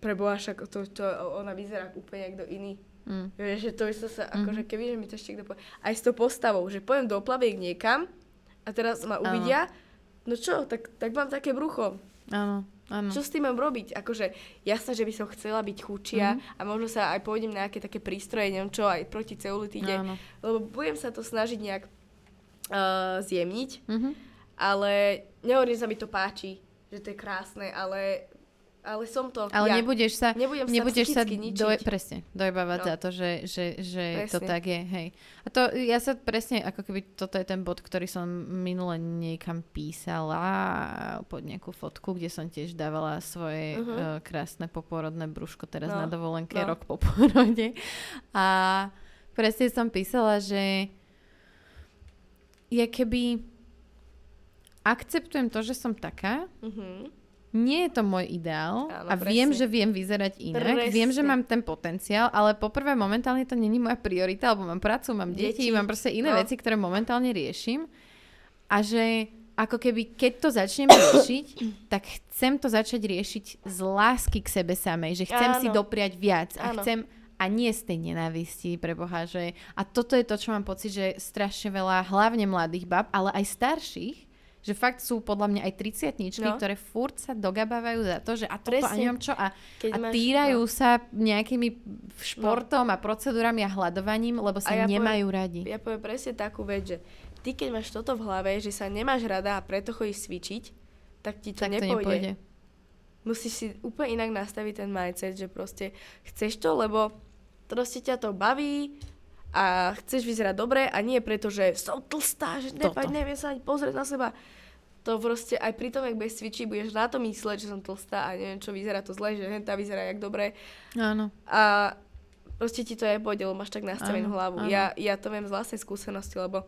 preboha, však to, to, ona vyzerá úplne niekto iný. Mm. Vieš, že to by som sa, Mhm. akože keby, že mi to ešte niekto povie. Aj s tou postavou, že pojem do plaviek niekam a teraz ma uvidia, no čo, tak, tak mám také brucho. Áno, áno. Čo s tým mám robiť? Akože jasné, že by som chcela byť chudšia Mhm. a možno sa aj pôjdem na nejaké také prístroje, neviem čo, aj proti celulitíde, lebo budem sa to snažiť nejak uh, zjemniť, Mhm. ale nehovorím, že sa mi to páči, že to je krásne, ale, ale som to Ale ja. nebudeš sa, Nebudem sa nebudeš sa psychicky ničiť. do, presne, dojbávať No. za to, že, že, že to tak je, hej. A to, ja sa presne, ako keby toto je ten bod, ktorý som minule niekam písala pod nejakú fotku, kde som tiež dávala svoje Mhm. uh, krásne poporodné brúško teraz No, na dovolenke, no. rok po porode. A presne som písala, že je keby akceptujem to, že som taká, Mhm. Nie je to môj ideál Áno, a viem, presne. že viem vyzerať inak. Presne. Viem, že mám ten potenciál, ale poprvé momentálne to není moja priorita, lebo mám prácu, mám deti, Deti. mám proste iné No. veci, ktoré momentálne riešim. A že ako keby, keď to začnem riešiť, tak chcem to začať riešiť z lásky k sebe samej, že chcem si Áno. dopriať viac a Áno. chcem a nie z tej nenávisti pre Boha, že a toto je to, čo mám pocit, že strašne veľa, hlavne mladých bab, ale aj starších, že fakt sú podľa mňa aj 30 No. ktoré furt sa dogabávajú za to, že a toto a neviem čo a, Keď a máš- týrajú no. sa nejakými športom a procedúrami a hľadovaním, lebo sa A ja poviem- nemajú radi. Ja poviem presne takú vec, že ty keď máš toto v hlave, že sa nemáš rada a preto chodíš cvičiť, tak ti to, tak to nepôjde. nepôjde. Musíš si úplne inak nastaviť ten mindset, že proste chceš to, lebo proste ťa to baví a chceš vyzerať dobre a nie preto, že som tlstá, že nepať, neviem sa ani pozrieť na seba. To proste aj pri tom, ak budeš cvičiť, budeš na to mysleť, že som tlstá a neviem čo, vyzerá to zle, že tá vyzerá jak dobre. Áno. A proste ti to nepôjde, lebo máš tak nastavenú Áno, hlavu. áno. Ja, ja to viem z vlastnej skúsenosti, lebo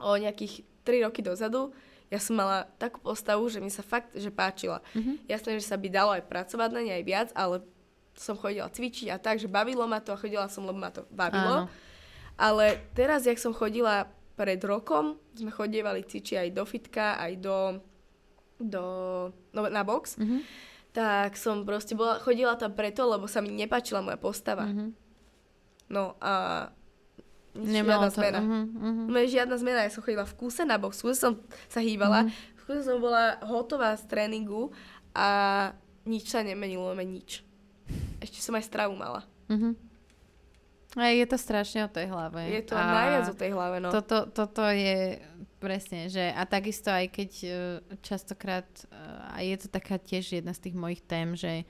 o nejakých 3 roky dozadu ja som mala takú postavu, že mi sa fakt, že páčila. Mhm. Jasné, že sa by dalo aj pracovať na nej aj viac, ale som chodila cvičiť a tak, že bavilo ma to a chodila som, lebo ma to bavilo. Áno. Ale teraz, jak som chodila pred rokom, sme chodievali cvičiť aj do fitka, aj do, do no, na box, Mhm. tak som proste bola, chodila tam preto, lebo sa mi nepáčila moja postava. Mhm. No a Nemalo žiadna to. zmena. Mhm. No, žiadna zmena, ja som chodila v kúse na box, v kúse som sa hýbala, Mhm. v kúse som bola hotová z tréningu a nič sa nemenilo, len nič. Ešte som aj stravu mala. Mhm. A je to strašne o tej hlave. Je to a najviac o tej hlave, no. Toto, toto je presne, že a takisto aj keď e, častokrát, e, a je to taká tiež jedna z tých mojich tém, že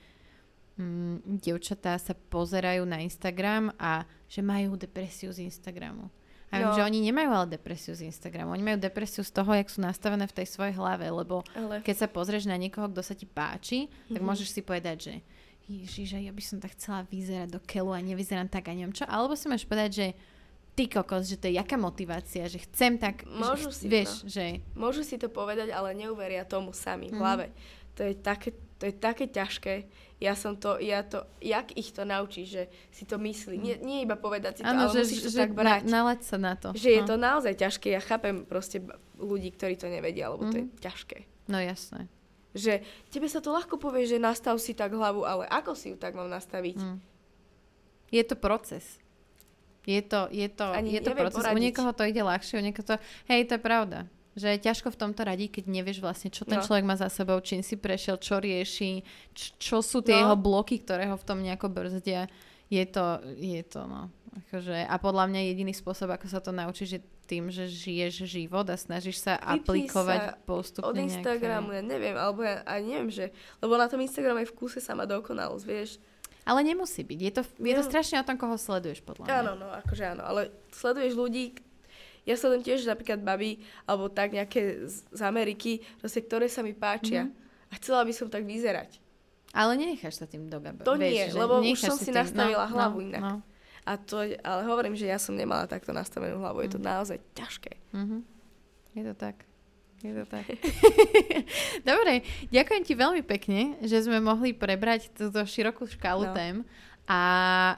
mm, dievčatá sa pozerajú na Instagram a že majú depresiu z Instagramu. A viem, že oni nemajú ale depresiu z Instagramu. Oni majú depresiu z toho, jak sú nastavené v tej svojej hlave, lebo Ale keď sa pozrieš na niekoho, kto sa ti páči, tak Mhm. môžeš si povedať, že ježiš, ja by som tak chcela vyzerať do keľu a nevyzerám tak a neviem čo. Alebo si máš povedať, že ty kokos, že to je jaká motivácia, že chcem tak, Môžu že, si vieš, to. že... Môžu si to povedať, ale neuveria tomu sami v hlave. To je také, to je také ťažké. Ja som to, ja to, jak ich to naučíš, že si to myslí. Nie, nie iba povedať si to, ale že, musíš to že tak brať. Na, nalaď sa na to. že je no. to naozaj ťažké. Ja chápem proste ľudí, ktorí to nevedia, lebo to je Mhm. ťažké. No jasné. Že tebe sa to ľahko povie, že nastav si tak hlavu, ale ako si ju tak mám nastaviť? Mm. Je to proces. Je to, je to, Ani je to proces. U poradiť. niekoho to ide ľahšie, u niekoho to... Hej, to je pravda. Že je ťažko v tomto radiť, keď nevieš vlastne, čo ten No. človek má za sebou, čím si prešiel, čo rieši, č- čo sú tie No. jeho bloky, ktoré ho v tom nejako brzdia. Je to, je to, no. Akože, a podľa mňa jediný spôsob, ako sa to naučíš, je tým, že žiješ život a snažíš sa Vypni aplikovať sa postupne Od Instagramu, ja neviem, alebo ja aj neviem, že... Lebo na tom Instagrame je v kúse sama dokonalosť, vieš. Ale nemusí byť. Je to, je to No. strašne o tom, koho sleduješ, podľa mňa. Áno, no, akože áno, ale sleduješ ľudí, ja sledujem tiež napríklad baby, alebo tak nejaké z, Ameriky, proste, ktoré sa mi páčia. Mhm. A chcela by som tak vyzerať. Ale nenecháš sa tým dobe. To nie, vieš, že lebo už som si nastavila hlavu inak. No. A to, ale hovorím, že ja som nemala takto nastavenú hlavu. Je to naozaj ťažké. Mhm. Je to tak. Je to tak. Dobre, ďakujem ti veľmi pekne, že sme mohli prebrať túto širokú škálu No. tém a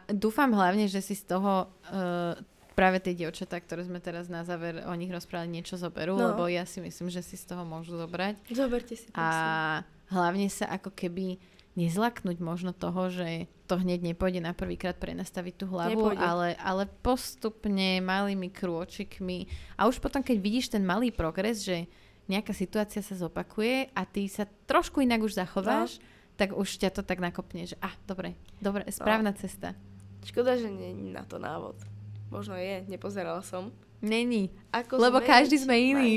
dúfam hlavne, že si z toho uh, práve tie dievčatá, ktoré sme teraz na záver o nich rozprávali, niečo zoberú, No. lebo ja si myslím, že si z toho môžu zobrať. Zoberte si to. A hlavne sa ako keby nezlaknúť možno toho, že to hneď nepôjde na prvýkrát prenastaviť tú hlavu, Nepôjde. ale, ale postupne, malými krôčikmi a už potom, keď vidíš ten malý progres, že nejaká situácia sa zopakuje a ty sa trošku inak už zachováš, tak už ťa to tak nakopne, že ah, dobre, dobre, správna cesta. Škoda, že je na to návod. Možno je, nepozerala som. Není, Ako lebo zmeniť každý sme iný.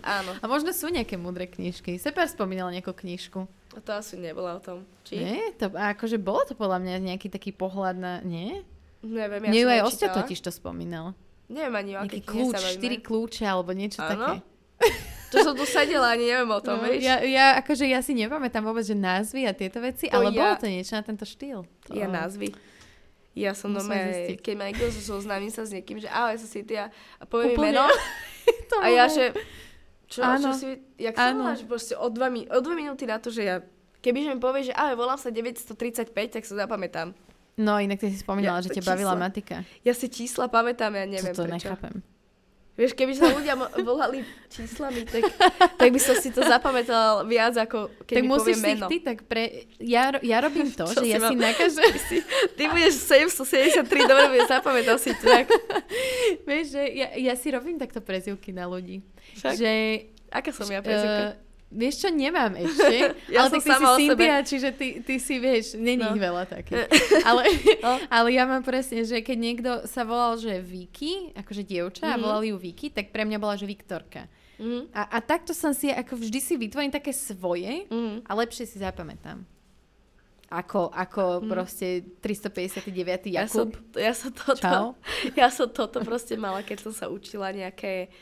Áno, A možno sú nejaké múdre knižky. Separ spomínal nejakú knižku. A to asi nebola o tom. Či? Nie, to, a akože bolo to podľa mňa nejaký taký pohľad na... Nie? Neviem, ja Ja Nie, aj. Osťa totiž to spomínal. Neviem ani o Nejaký kľúč, štyri kľúče alebo niečo Áno? také. To som tu sedela, ani neviem o tom, No, vieš. ja, ja, akože ja si nepamätám vôbec, že názvy a tieto veci, To ale ja- bolo to niečo na tento štýl. To... Ja názvy. Ja som doma, keď ma niekto zoznámim sa s niekým, že ahoj, som Cynthia a povie mi meno a ja, že čo, Áno. čo si, jak sa voláš, proste o dva, o dve minúty na to, že ja, keby že mi povie, že ahoj, volám sa 935, tak sa zapamätám. No inak ty si spomínala, Ja- že ťa bavila matika. Ja si čísla pamätám, ja neviem to, to prečo. nechápem. Vieš, keby sa ľudia volali číslami, tak, tak by som si to zapamätal viac, ako keď tak mi musíš povie si meno. ty, tak pre... Ja, ja robím to, že si ja si mám- na každé... Ty budeš 773, dobre, budeš zapamätal si to tak. Vieš, že ja, ja si robím takto prezivky na ľudí. Však? Že Aká som ja prezivka? Uh, vieš čo, nemám ešte, Ja ale ty si. Cynthia, čiže ty, ty si vieš, není No. veľa takých. ale, No. ale ja mám presne, že keď niekto sa volal, že Vicky, akože dievča, a Mhm. volali ju Vicky, tak pre mňa bola, že Viktorka. Mhm. A, a takto som si, ako vždy si vytvorím také svoje Mhm. a lepšie si zapamätám. Ako, ako Mhm. proste 359. Ja som, Jakub. ja som toto, Čau. ja som toto proste mala, keď som sa učila nejaké,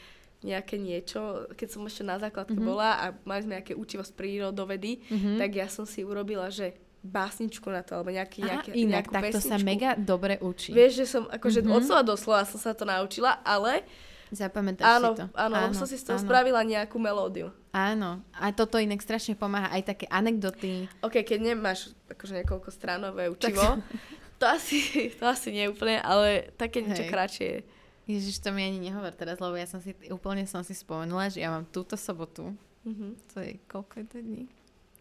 nejaké niečo, keď som ešte na základke Mhm. bola a mali sme nejaké učivo z prírodovedy, Mhm. tak ja som si urobila, že básničku na to, alebo nejaký, nejaké, inak, nejakú sa pesničku. mega dobre učí. Vieš, že som akože Mhm. mm-hmm. od slova do slova som sa to naučila, ale Zapamätáš áno, si to. áno, áno, som si z toho áno. spravila nejakú melódiu. Áno, a toto inak strašne pomáha, aj také anekdoty. OK, keď nemáš akože niekoľko stranové učivo, to asi, to asi nie úplne, ale také niečo Hej. kratšie. Ježiš, to mi ani nehovor teraz, lebo ja som si, úplne som si spomenula, že ja mám túto sobotu, Mhm. to je, koľko je to dní?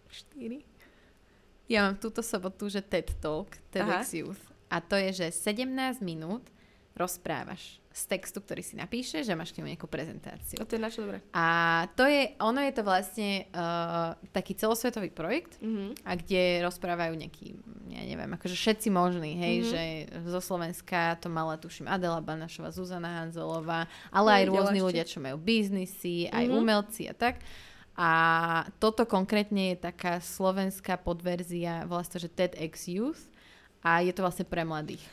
Štyri? Ja mám túto sobotu, že TED Talk, TEDx Youth. A to je, že 17 minút rozprávaš z textu, ktorý si napíše, že máš k nemu nejakú prezentáciu. A to je na čo dobré. A to je, ono je to vlastne uh, taký celosvetový projekt, Mhm. a kde rozprávajú nejakí, ja neviem, akože všetci možní, hej, Mhm. že zo Slovenska to mala, tuším, Adela Banašová, Zuzana Hanzelová, ale aj Nevidela rôzni ešte. ľudia, čo majú biznisy, aj Mhm. umelci a tak. A toto konkrétne je taká slovenská podverzia, to, že TEDx Youth a je to vlastne pre mladých.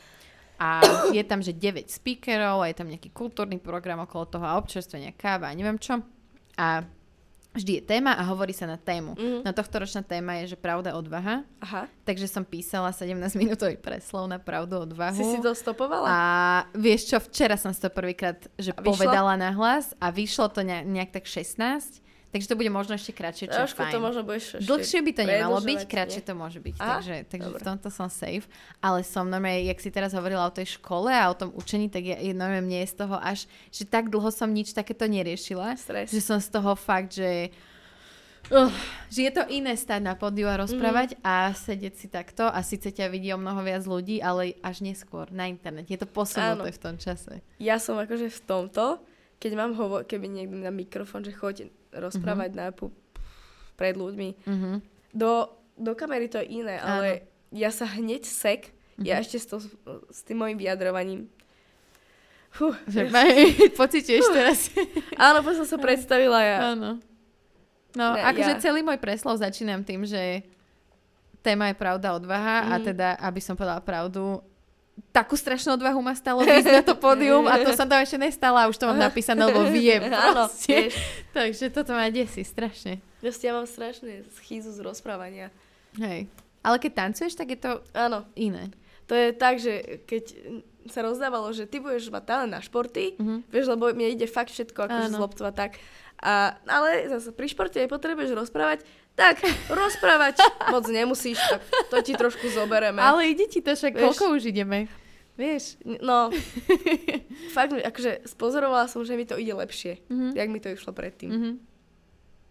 A je tam, že 9 speakerov a je tam nejaký kultúrny program okolo toho a občerstvenia, káva a neviem čo. A vždy je téma a hovorí sa na tému. Mhm. No tohto ročná téma je, že pravda odvaha. Aha. Takže som písala 17-minútový preslov na pravdu odvahu. Si si to stopovala? A vieš čo, včera som si to prvýkrát, že A vyšlo? povedala na hlas a vyšlo to nejak, nejak tak 16. Takže to bude možno ešte kratšie, čo je Trošku to možno budeš ešte Dlhšie by to nemalo byť, kratšie nie? to môže byť. Aha, takže takže v dobre. tomto som safe. Ale som normálne, jak si teraz hovorila o tej škole a o tom učení, tak ja, ja normálne mne je z toho až, že tak dlho som nič takéto neriešila. Stres. Že som z toho fakt, že... Uh, že je to iné stať na pódiu a rozprávať a sedieť si takto a síce ťa vidí o mnoho viac ľudí, ale až neskôr na internete. Je to posunuté Áno. v tom čase. Ja som akože v tomto, keď mám hovo- keby niekto na mikrofón, že choď rozprávať Mhm. na pred ľuďmi. Uh-huh. Do, do kamery to je iné, ale ja sa hneď sek, ja Mhm. ešte s, to, s tým mojim vyjadrovaním. Fú, Že pocituješ teraz. áno, potom som sa predstavila ja. Áno. No, Ne, akože ja- celý môj preslov začínam tým, že téma je pravda odvaha a Mhm. teda, aby som povedala pravdu, takú strašnú odvahu ma stalo výjsť na to pódium a to som tam ešte nestala a už to mám napísané, lebo viem Áno, proste. Takže toto ma desí strašne. Proste ja mám strašné schýzu z rozprávania. Hej. Ale keď tancuješ, tak je to Áno, iné. to je tak, že keď sa rozdávalo, že ty budeš mať talent na športy, Mhm. vieš, lebo mne ide fakt všetko akože z loptova tak. A, ale zase pri športe nepotrebuješ rozprávať, tak rozprávať moc nemusíš, tak to ti trošku zobereme. Ale ide ti to však, Vieš- koľko už ideme? Vieš? No, fakt, akože spozorovala som, že mi to ide lepšie, Mhm. jak mi to išlo predtým. Mhm.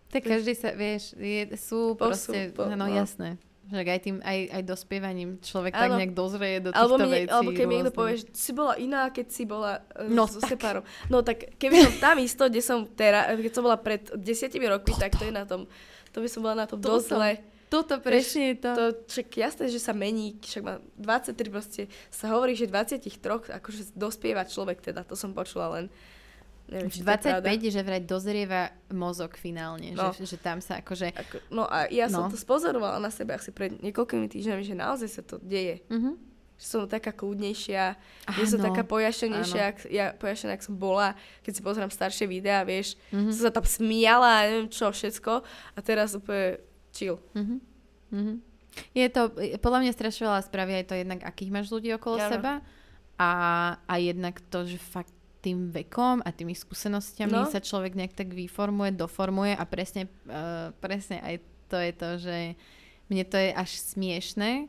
Tak každý sa, vieš, je, sú Posun- proste, po- no, no. jasné. Že aj tým, aj, aj dospievaním človek tak Áno. nejak dozrie do týchto Alebo, mi, vecí. alebo keď mi niekto povie, že si bola iná, keď si bola uh, No so tak. Stepárom. No tak keby som tam isto, kde som teraz, keď som bola pred desiatimi rokmi, tak to je na tom, to by som bola na tom To dosť som- zle. Toto presne je to. To však jasné, že sa mení, však má 23 proste, sa hovorí, že 23 akože dospieva človek teda, to som počula len. Neviem, V či to je pravda. 25 je, že vraj dozrieva mozog finálne. No. Že, že tam sa akože... Ako, no a ja som No. to spozorovala na sebe asi pred niekoľkými týždňami, že naozaj sa to deje. Mhm. Som taká kľudnejšia, že som Áno. taká pojašenejšia, ak, ja, pojašená, ak som bola, keď si pozerám staršie videá, vieš, Mhm. som sa tam smiala a neviem čo, všetko a teraz úplne chill. Mhm. Mhm. Je to, podľa mňa strašne veľa spraví aj to jednak, akých máš ľudí okolo Áno. seba a, a jednak to, že fakt tým vekom a tými skúsenostiami No. sa človek nejak tak vyformuje, doformuje a presne, uh, presne aj to je to, že mne to je až smiešné,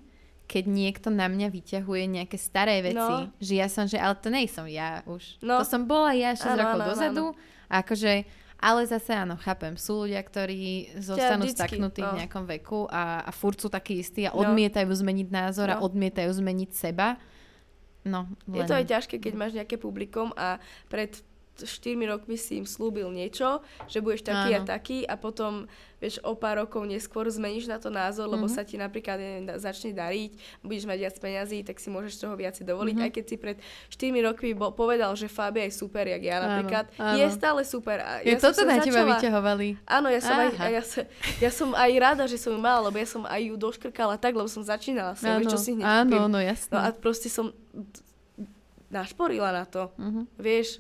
keď niekto na mňa vyťahuje nejaké staré veci. No. Že ja som, že ale to nej som ja už. No. To som bola ja 6 Áno, rokov áno, dozadu. A akože, ale zase áno, chápem, sú ľudia, ktorí zostanú vždycky, staknutí v no. nejakom veku a, a furt sú takí istí a No. odmietajú zmeniť názor a No. odmietajú zmeniť seba. No, Je len... to aj ťažké, keď máš nejaké publikum a pred 4 rokmi si im slúbil niečo, že budeš taký Áno. a taký a potom, vieš, o pár rokov neskôr zmeníš na to názor, lebo Mhm. sa ti napríklad neviem, začne dariť, budeš mať viac peňazí, tak si môžeš toho viac dovoliť. Mhm. Aj keď si pred 4 rokmi bol, povedal, že Fabia je super, jak ja Áno, napríklad, áno. je stále super. A Je ja som toto na teba začala- vyťahovali. Áno, ja som, aj, Aha. ja, sa, ja som aj rada, že som ju mala, lebo ja som aj ju doškrkala tak, lebo som začínala som, vieš, čo si hneď áno, no jasné. No a proste som našporila na to, Mhm. vieš.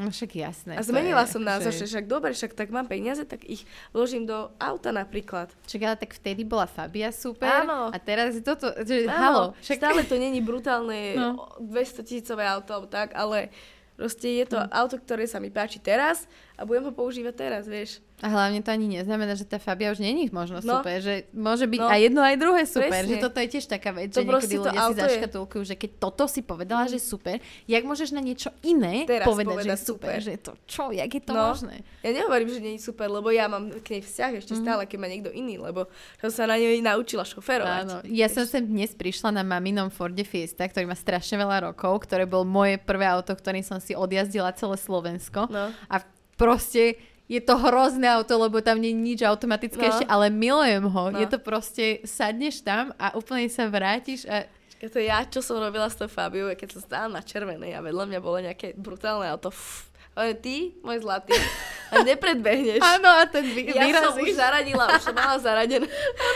No však jasné. A zmenila je som názor, akože- že však dobre, však tak mám peniaze, tak ich vložím do auta napríklad. Však ale tak vtedy bola Fabia super Áno. a teraz je toto, že Áno, halo. Však... stále to není brutálne No. no. 200 tisícové auto tak, ale proste je to Hm. auto, ktoré sa mi páči teraz a budem ho používať teraz, vieš. A hlavne to ani neznamená, že tá Fabia už není možno No. super, že môže byť No. aj jedno, aj druhé super. Presne. Že toto je tiež taká vec, To že niekedy ľudia si zaškatulkujú, že keď toto si povedala, že super, jak môžeš na niečo iné Teraz povedať, že povedať je super, super. že to čo, jak je to No. možné? Ja nehovorím, že je super, lebo ja mám k nej vzťah ešte Mhm. stále, keď má niekto iný, lebo som sa na nej naučila šoferovať. Áno. Ja som sem dnes prišla na maminom Forde Fiesta, ktorý má strašne veľa rokov, ktoré bol moje prvé auto, ktorým som si odjazdila celé Slovensko. No. A proste je to hrozné auto, lebo tam nie je nič automatické No. ešte, ale milujem ho. No. Je to proste, sadneš tam a úplne sa vrátiš a Keď to ja, čo som robila s tou Fabiou, keď som stála na červenej a vedľa mňa bolo nejaké brutálne auto. Fff. Ale ty, môj zlatý, a nepredbehneš. áno, a ten vy, Ja som vyrazíš. už zaradila, už som mala zaradené.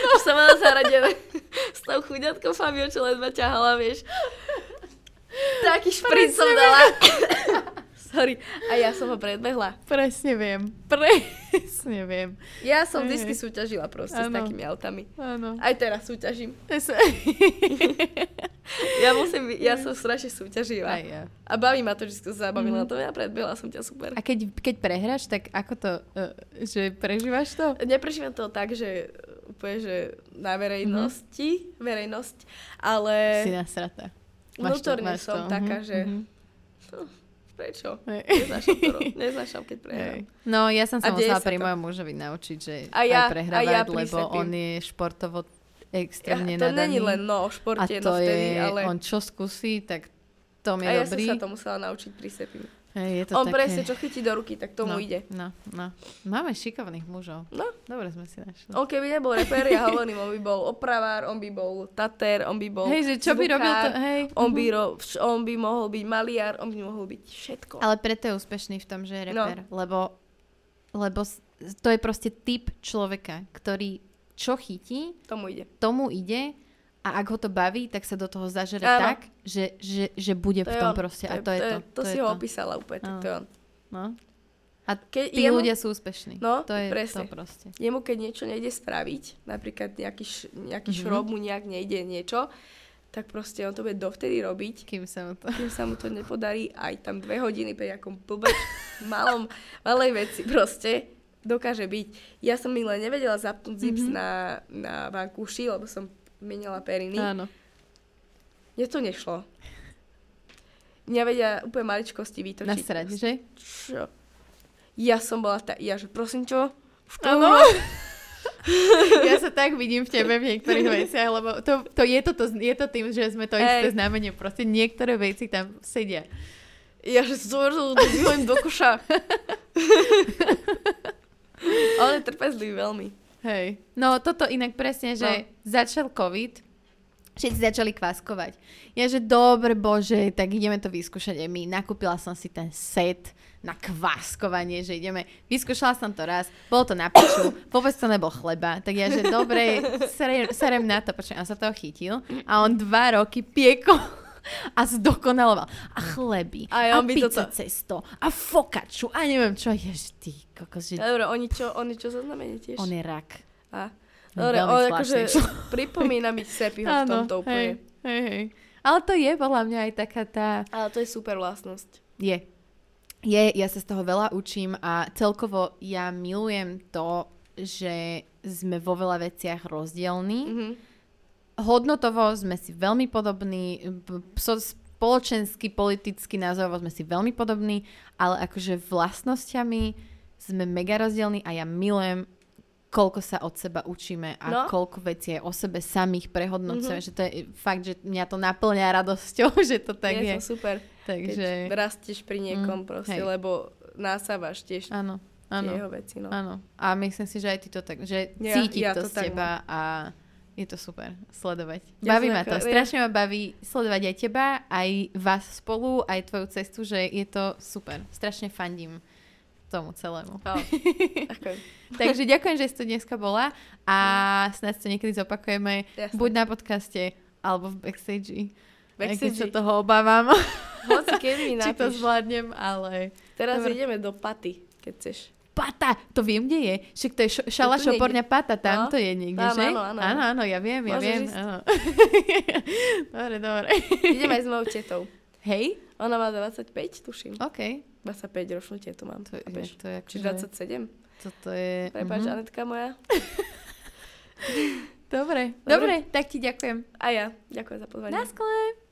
Už som mala zaradené. S tou chuďatkou Fabiou, čo ledva ťahala, vieš. Taký šprit som dala. Sorry. A ja som ho predbehla. Presne viem. Presne viem. Ja som vždy súťažila proste s Áno. takými autami. Áno. Aj teraz súťažím. Ja musím, ja som strašne súťaživá. Aj ja. A baví ma to, že si to zabavila. Mhm. To ja predbehla som ťa super. A keď, keď prehráš, tak ako to, uh, že prežívaš to? Neprežívam to tak, že uh, úplne, že na verejnosti, Mhm. verejnosť, ale Si nasratá. vnútorne máš som to. taká, Mhm, že mhm. Prečo? Hej. Neznášam to, keď prehrám. No, ja som sa musela pri to. mojom mužovi naučiť, že A ja- aj prehrávať, a ja lebo on je športovo Ja, extrémne to nadaný. není len no o a športe, to no vtedy, je, ale... on čo skúsi, tak tom je a ja dobrý. som sa to musela naučiť pri. Hej, je to On také... presne, čo chytí do ruky, tak tomu no, ide. No, no. Máme šikovných mužov. No. Dobre sme si našli. On keby nebol reper, ja hovorím, on by bol opravár, on by bol tater, on by bol Hej, že čo by zvukár, robil to, hej. On mhm. by, ro, vš- on by mohol byť maliar, on by mohol byť všetko. Ale preto je úspešný v tom, že je No. reper. Lebo, lebo s- to je proste typ človeka, ktorý čo chytí, Tomu ide. tomu ide a ak ho to baví, tak sa do toho zažere Áno. tak, že, že, že bude To v je tom on. proste. A to je to. To, je si to. ho opísala úplne, tak to je on. No. A Keď tí jemu, ľudia sú úspešní. No, to je presne. to proste. jemu, keď niečo nejde spraviť, napríklad nejaký, š, nejaký Mhm. šrob mu nejak nejde niečo, tak proste on to bude dovtedy robiť, Kým sa mu to... kým sa mu to nepodarí, aj tam dve hodiny pri nejakom blbeč, malom, malej veci proste dokáže byť. Ja som minule nevedela zapnúť zips Mhm. na, na vankúši, lebo som menila periny. Áno. Mne to nešlo. Mňa vedia úplne maličkosti vytočiť. Nasrať, že? Čo? Ja som bola tá, ja že prosím čo? Áno. ja sa tak vidím v tebe v niektorých veciach, lebo to, to je, to, to, je to tým, že sme to isté Ej. znamenie. Proste niektoré veci tam sedia. Ja že vyhojem do koša. Je trpezlivý veľmi. Hej. No toto inak presne, že No. začal COVID, všetci začali kváskovať. Ja, že dobre bože, tak ideme to vyskúšať aj my. Nakúpila som si ten set na kváskovanie, že ideme. Vyskúšala som to raz, bolo to na piču, vôbec to nebol chleba. Tak ja, že dobre, serem, na to, počkaj, on sa toho chytil a on dva roky piekol a zdokonaloval. A chleby, a on by pizza toto- cesto, a fokaču, a neviem čo. Jež ty kokos, že Dobre, oni čo, oni čo zaznamenie tiež? on je rak. A, dobre, on akože pripomína mi Sepiho v tomto úplne. Hej, hej, hej. Ale to je podľa mňa aj taká tá... Ale to je super vlastnosť. Je. Je, ja sa z toho veľa učím a celkovo ja milujem to, že sme vo veľa veciach rozdielní. Mhm. Hodnotovo sme si veľmi podobní, so, spoločensky, politicky, názorovo sme si veľmi podobní, ale akože vlastnosťami sme mega rozdielní a ja milujem koľko sa od seba učíme a No. koľko vecí aj o sebe samých prehodnocujeme, Mhm. že to je fakt, že mňa to naplňa radosťou, že to tak je. je to super, Takže, keď rastieš pri niekom Mm, proste, hej. lebo násávaš tiež áno, áno, jeho veci. No. áno. A myslím si, že aj ty to tak, že Ja- cítiť ja to, to z teba a je to super sledovať. Ja baví ma to, strašne ma baví sledovať aj teba, aj vás spolu, aj tvoju cestu, že je to super. Strašne fandím tomu celému. Takže ďakujem, že si tu dneska bola a snáď to niekedy zopakujeme Jasné. buď na podcaste, alebo v backstage. Backstage. sa toho obávam, Hoci kedy či to zvládnem, ale... Teraz Dobre. ideme do paty, keď chceš. Pata, to viem, kde je. Však to je šo- šala To tu niekde. šoporňa Pata, tam No. to je niekde, Áno, že? áno, áno. áno, áno, ja viem, ja Môžeš viem. ísť. Áno. dobre, dobre. Ideme aj s mojou tetou. Hej? Ona má 25, tuším. OK. 25 ročnú tetu mám. To je, to je Či akože, 27. toto je... Prepač, mhm. Anetka moja. Dobre, Dobre. dobre, tak ti ďakujem. A ja. Ďakujem za pozvanie. Na skle.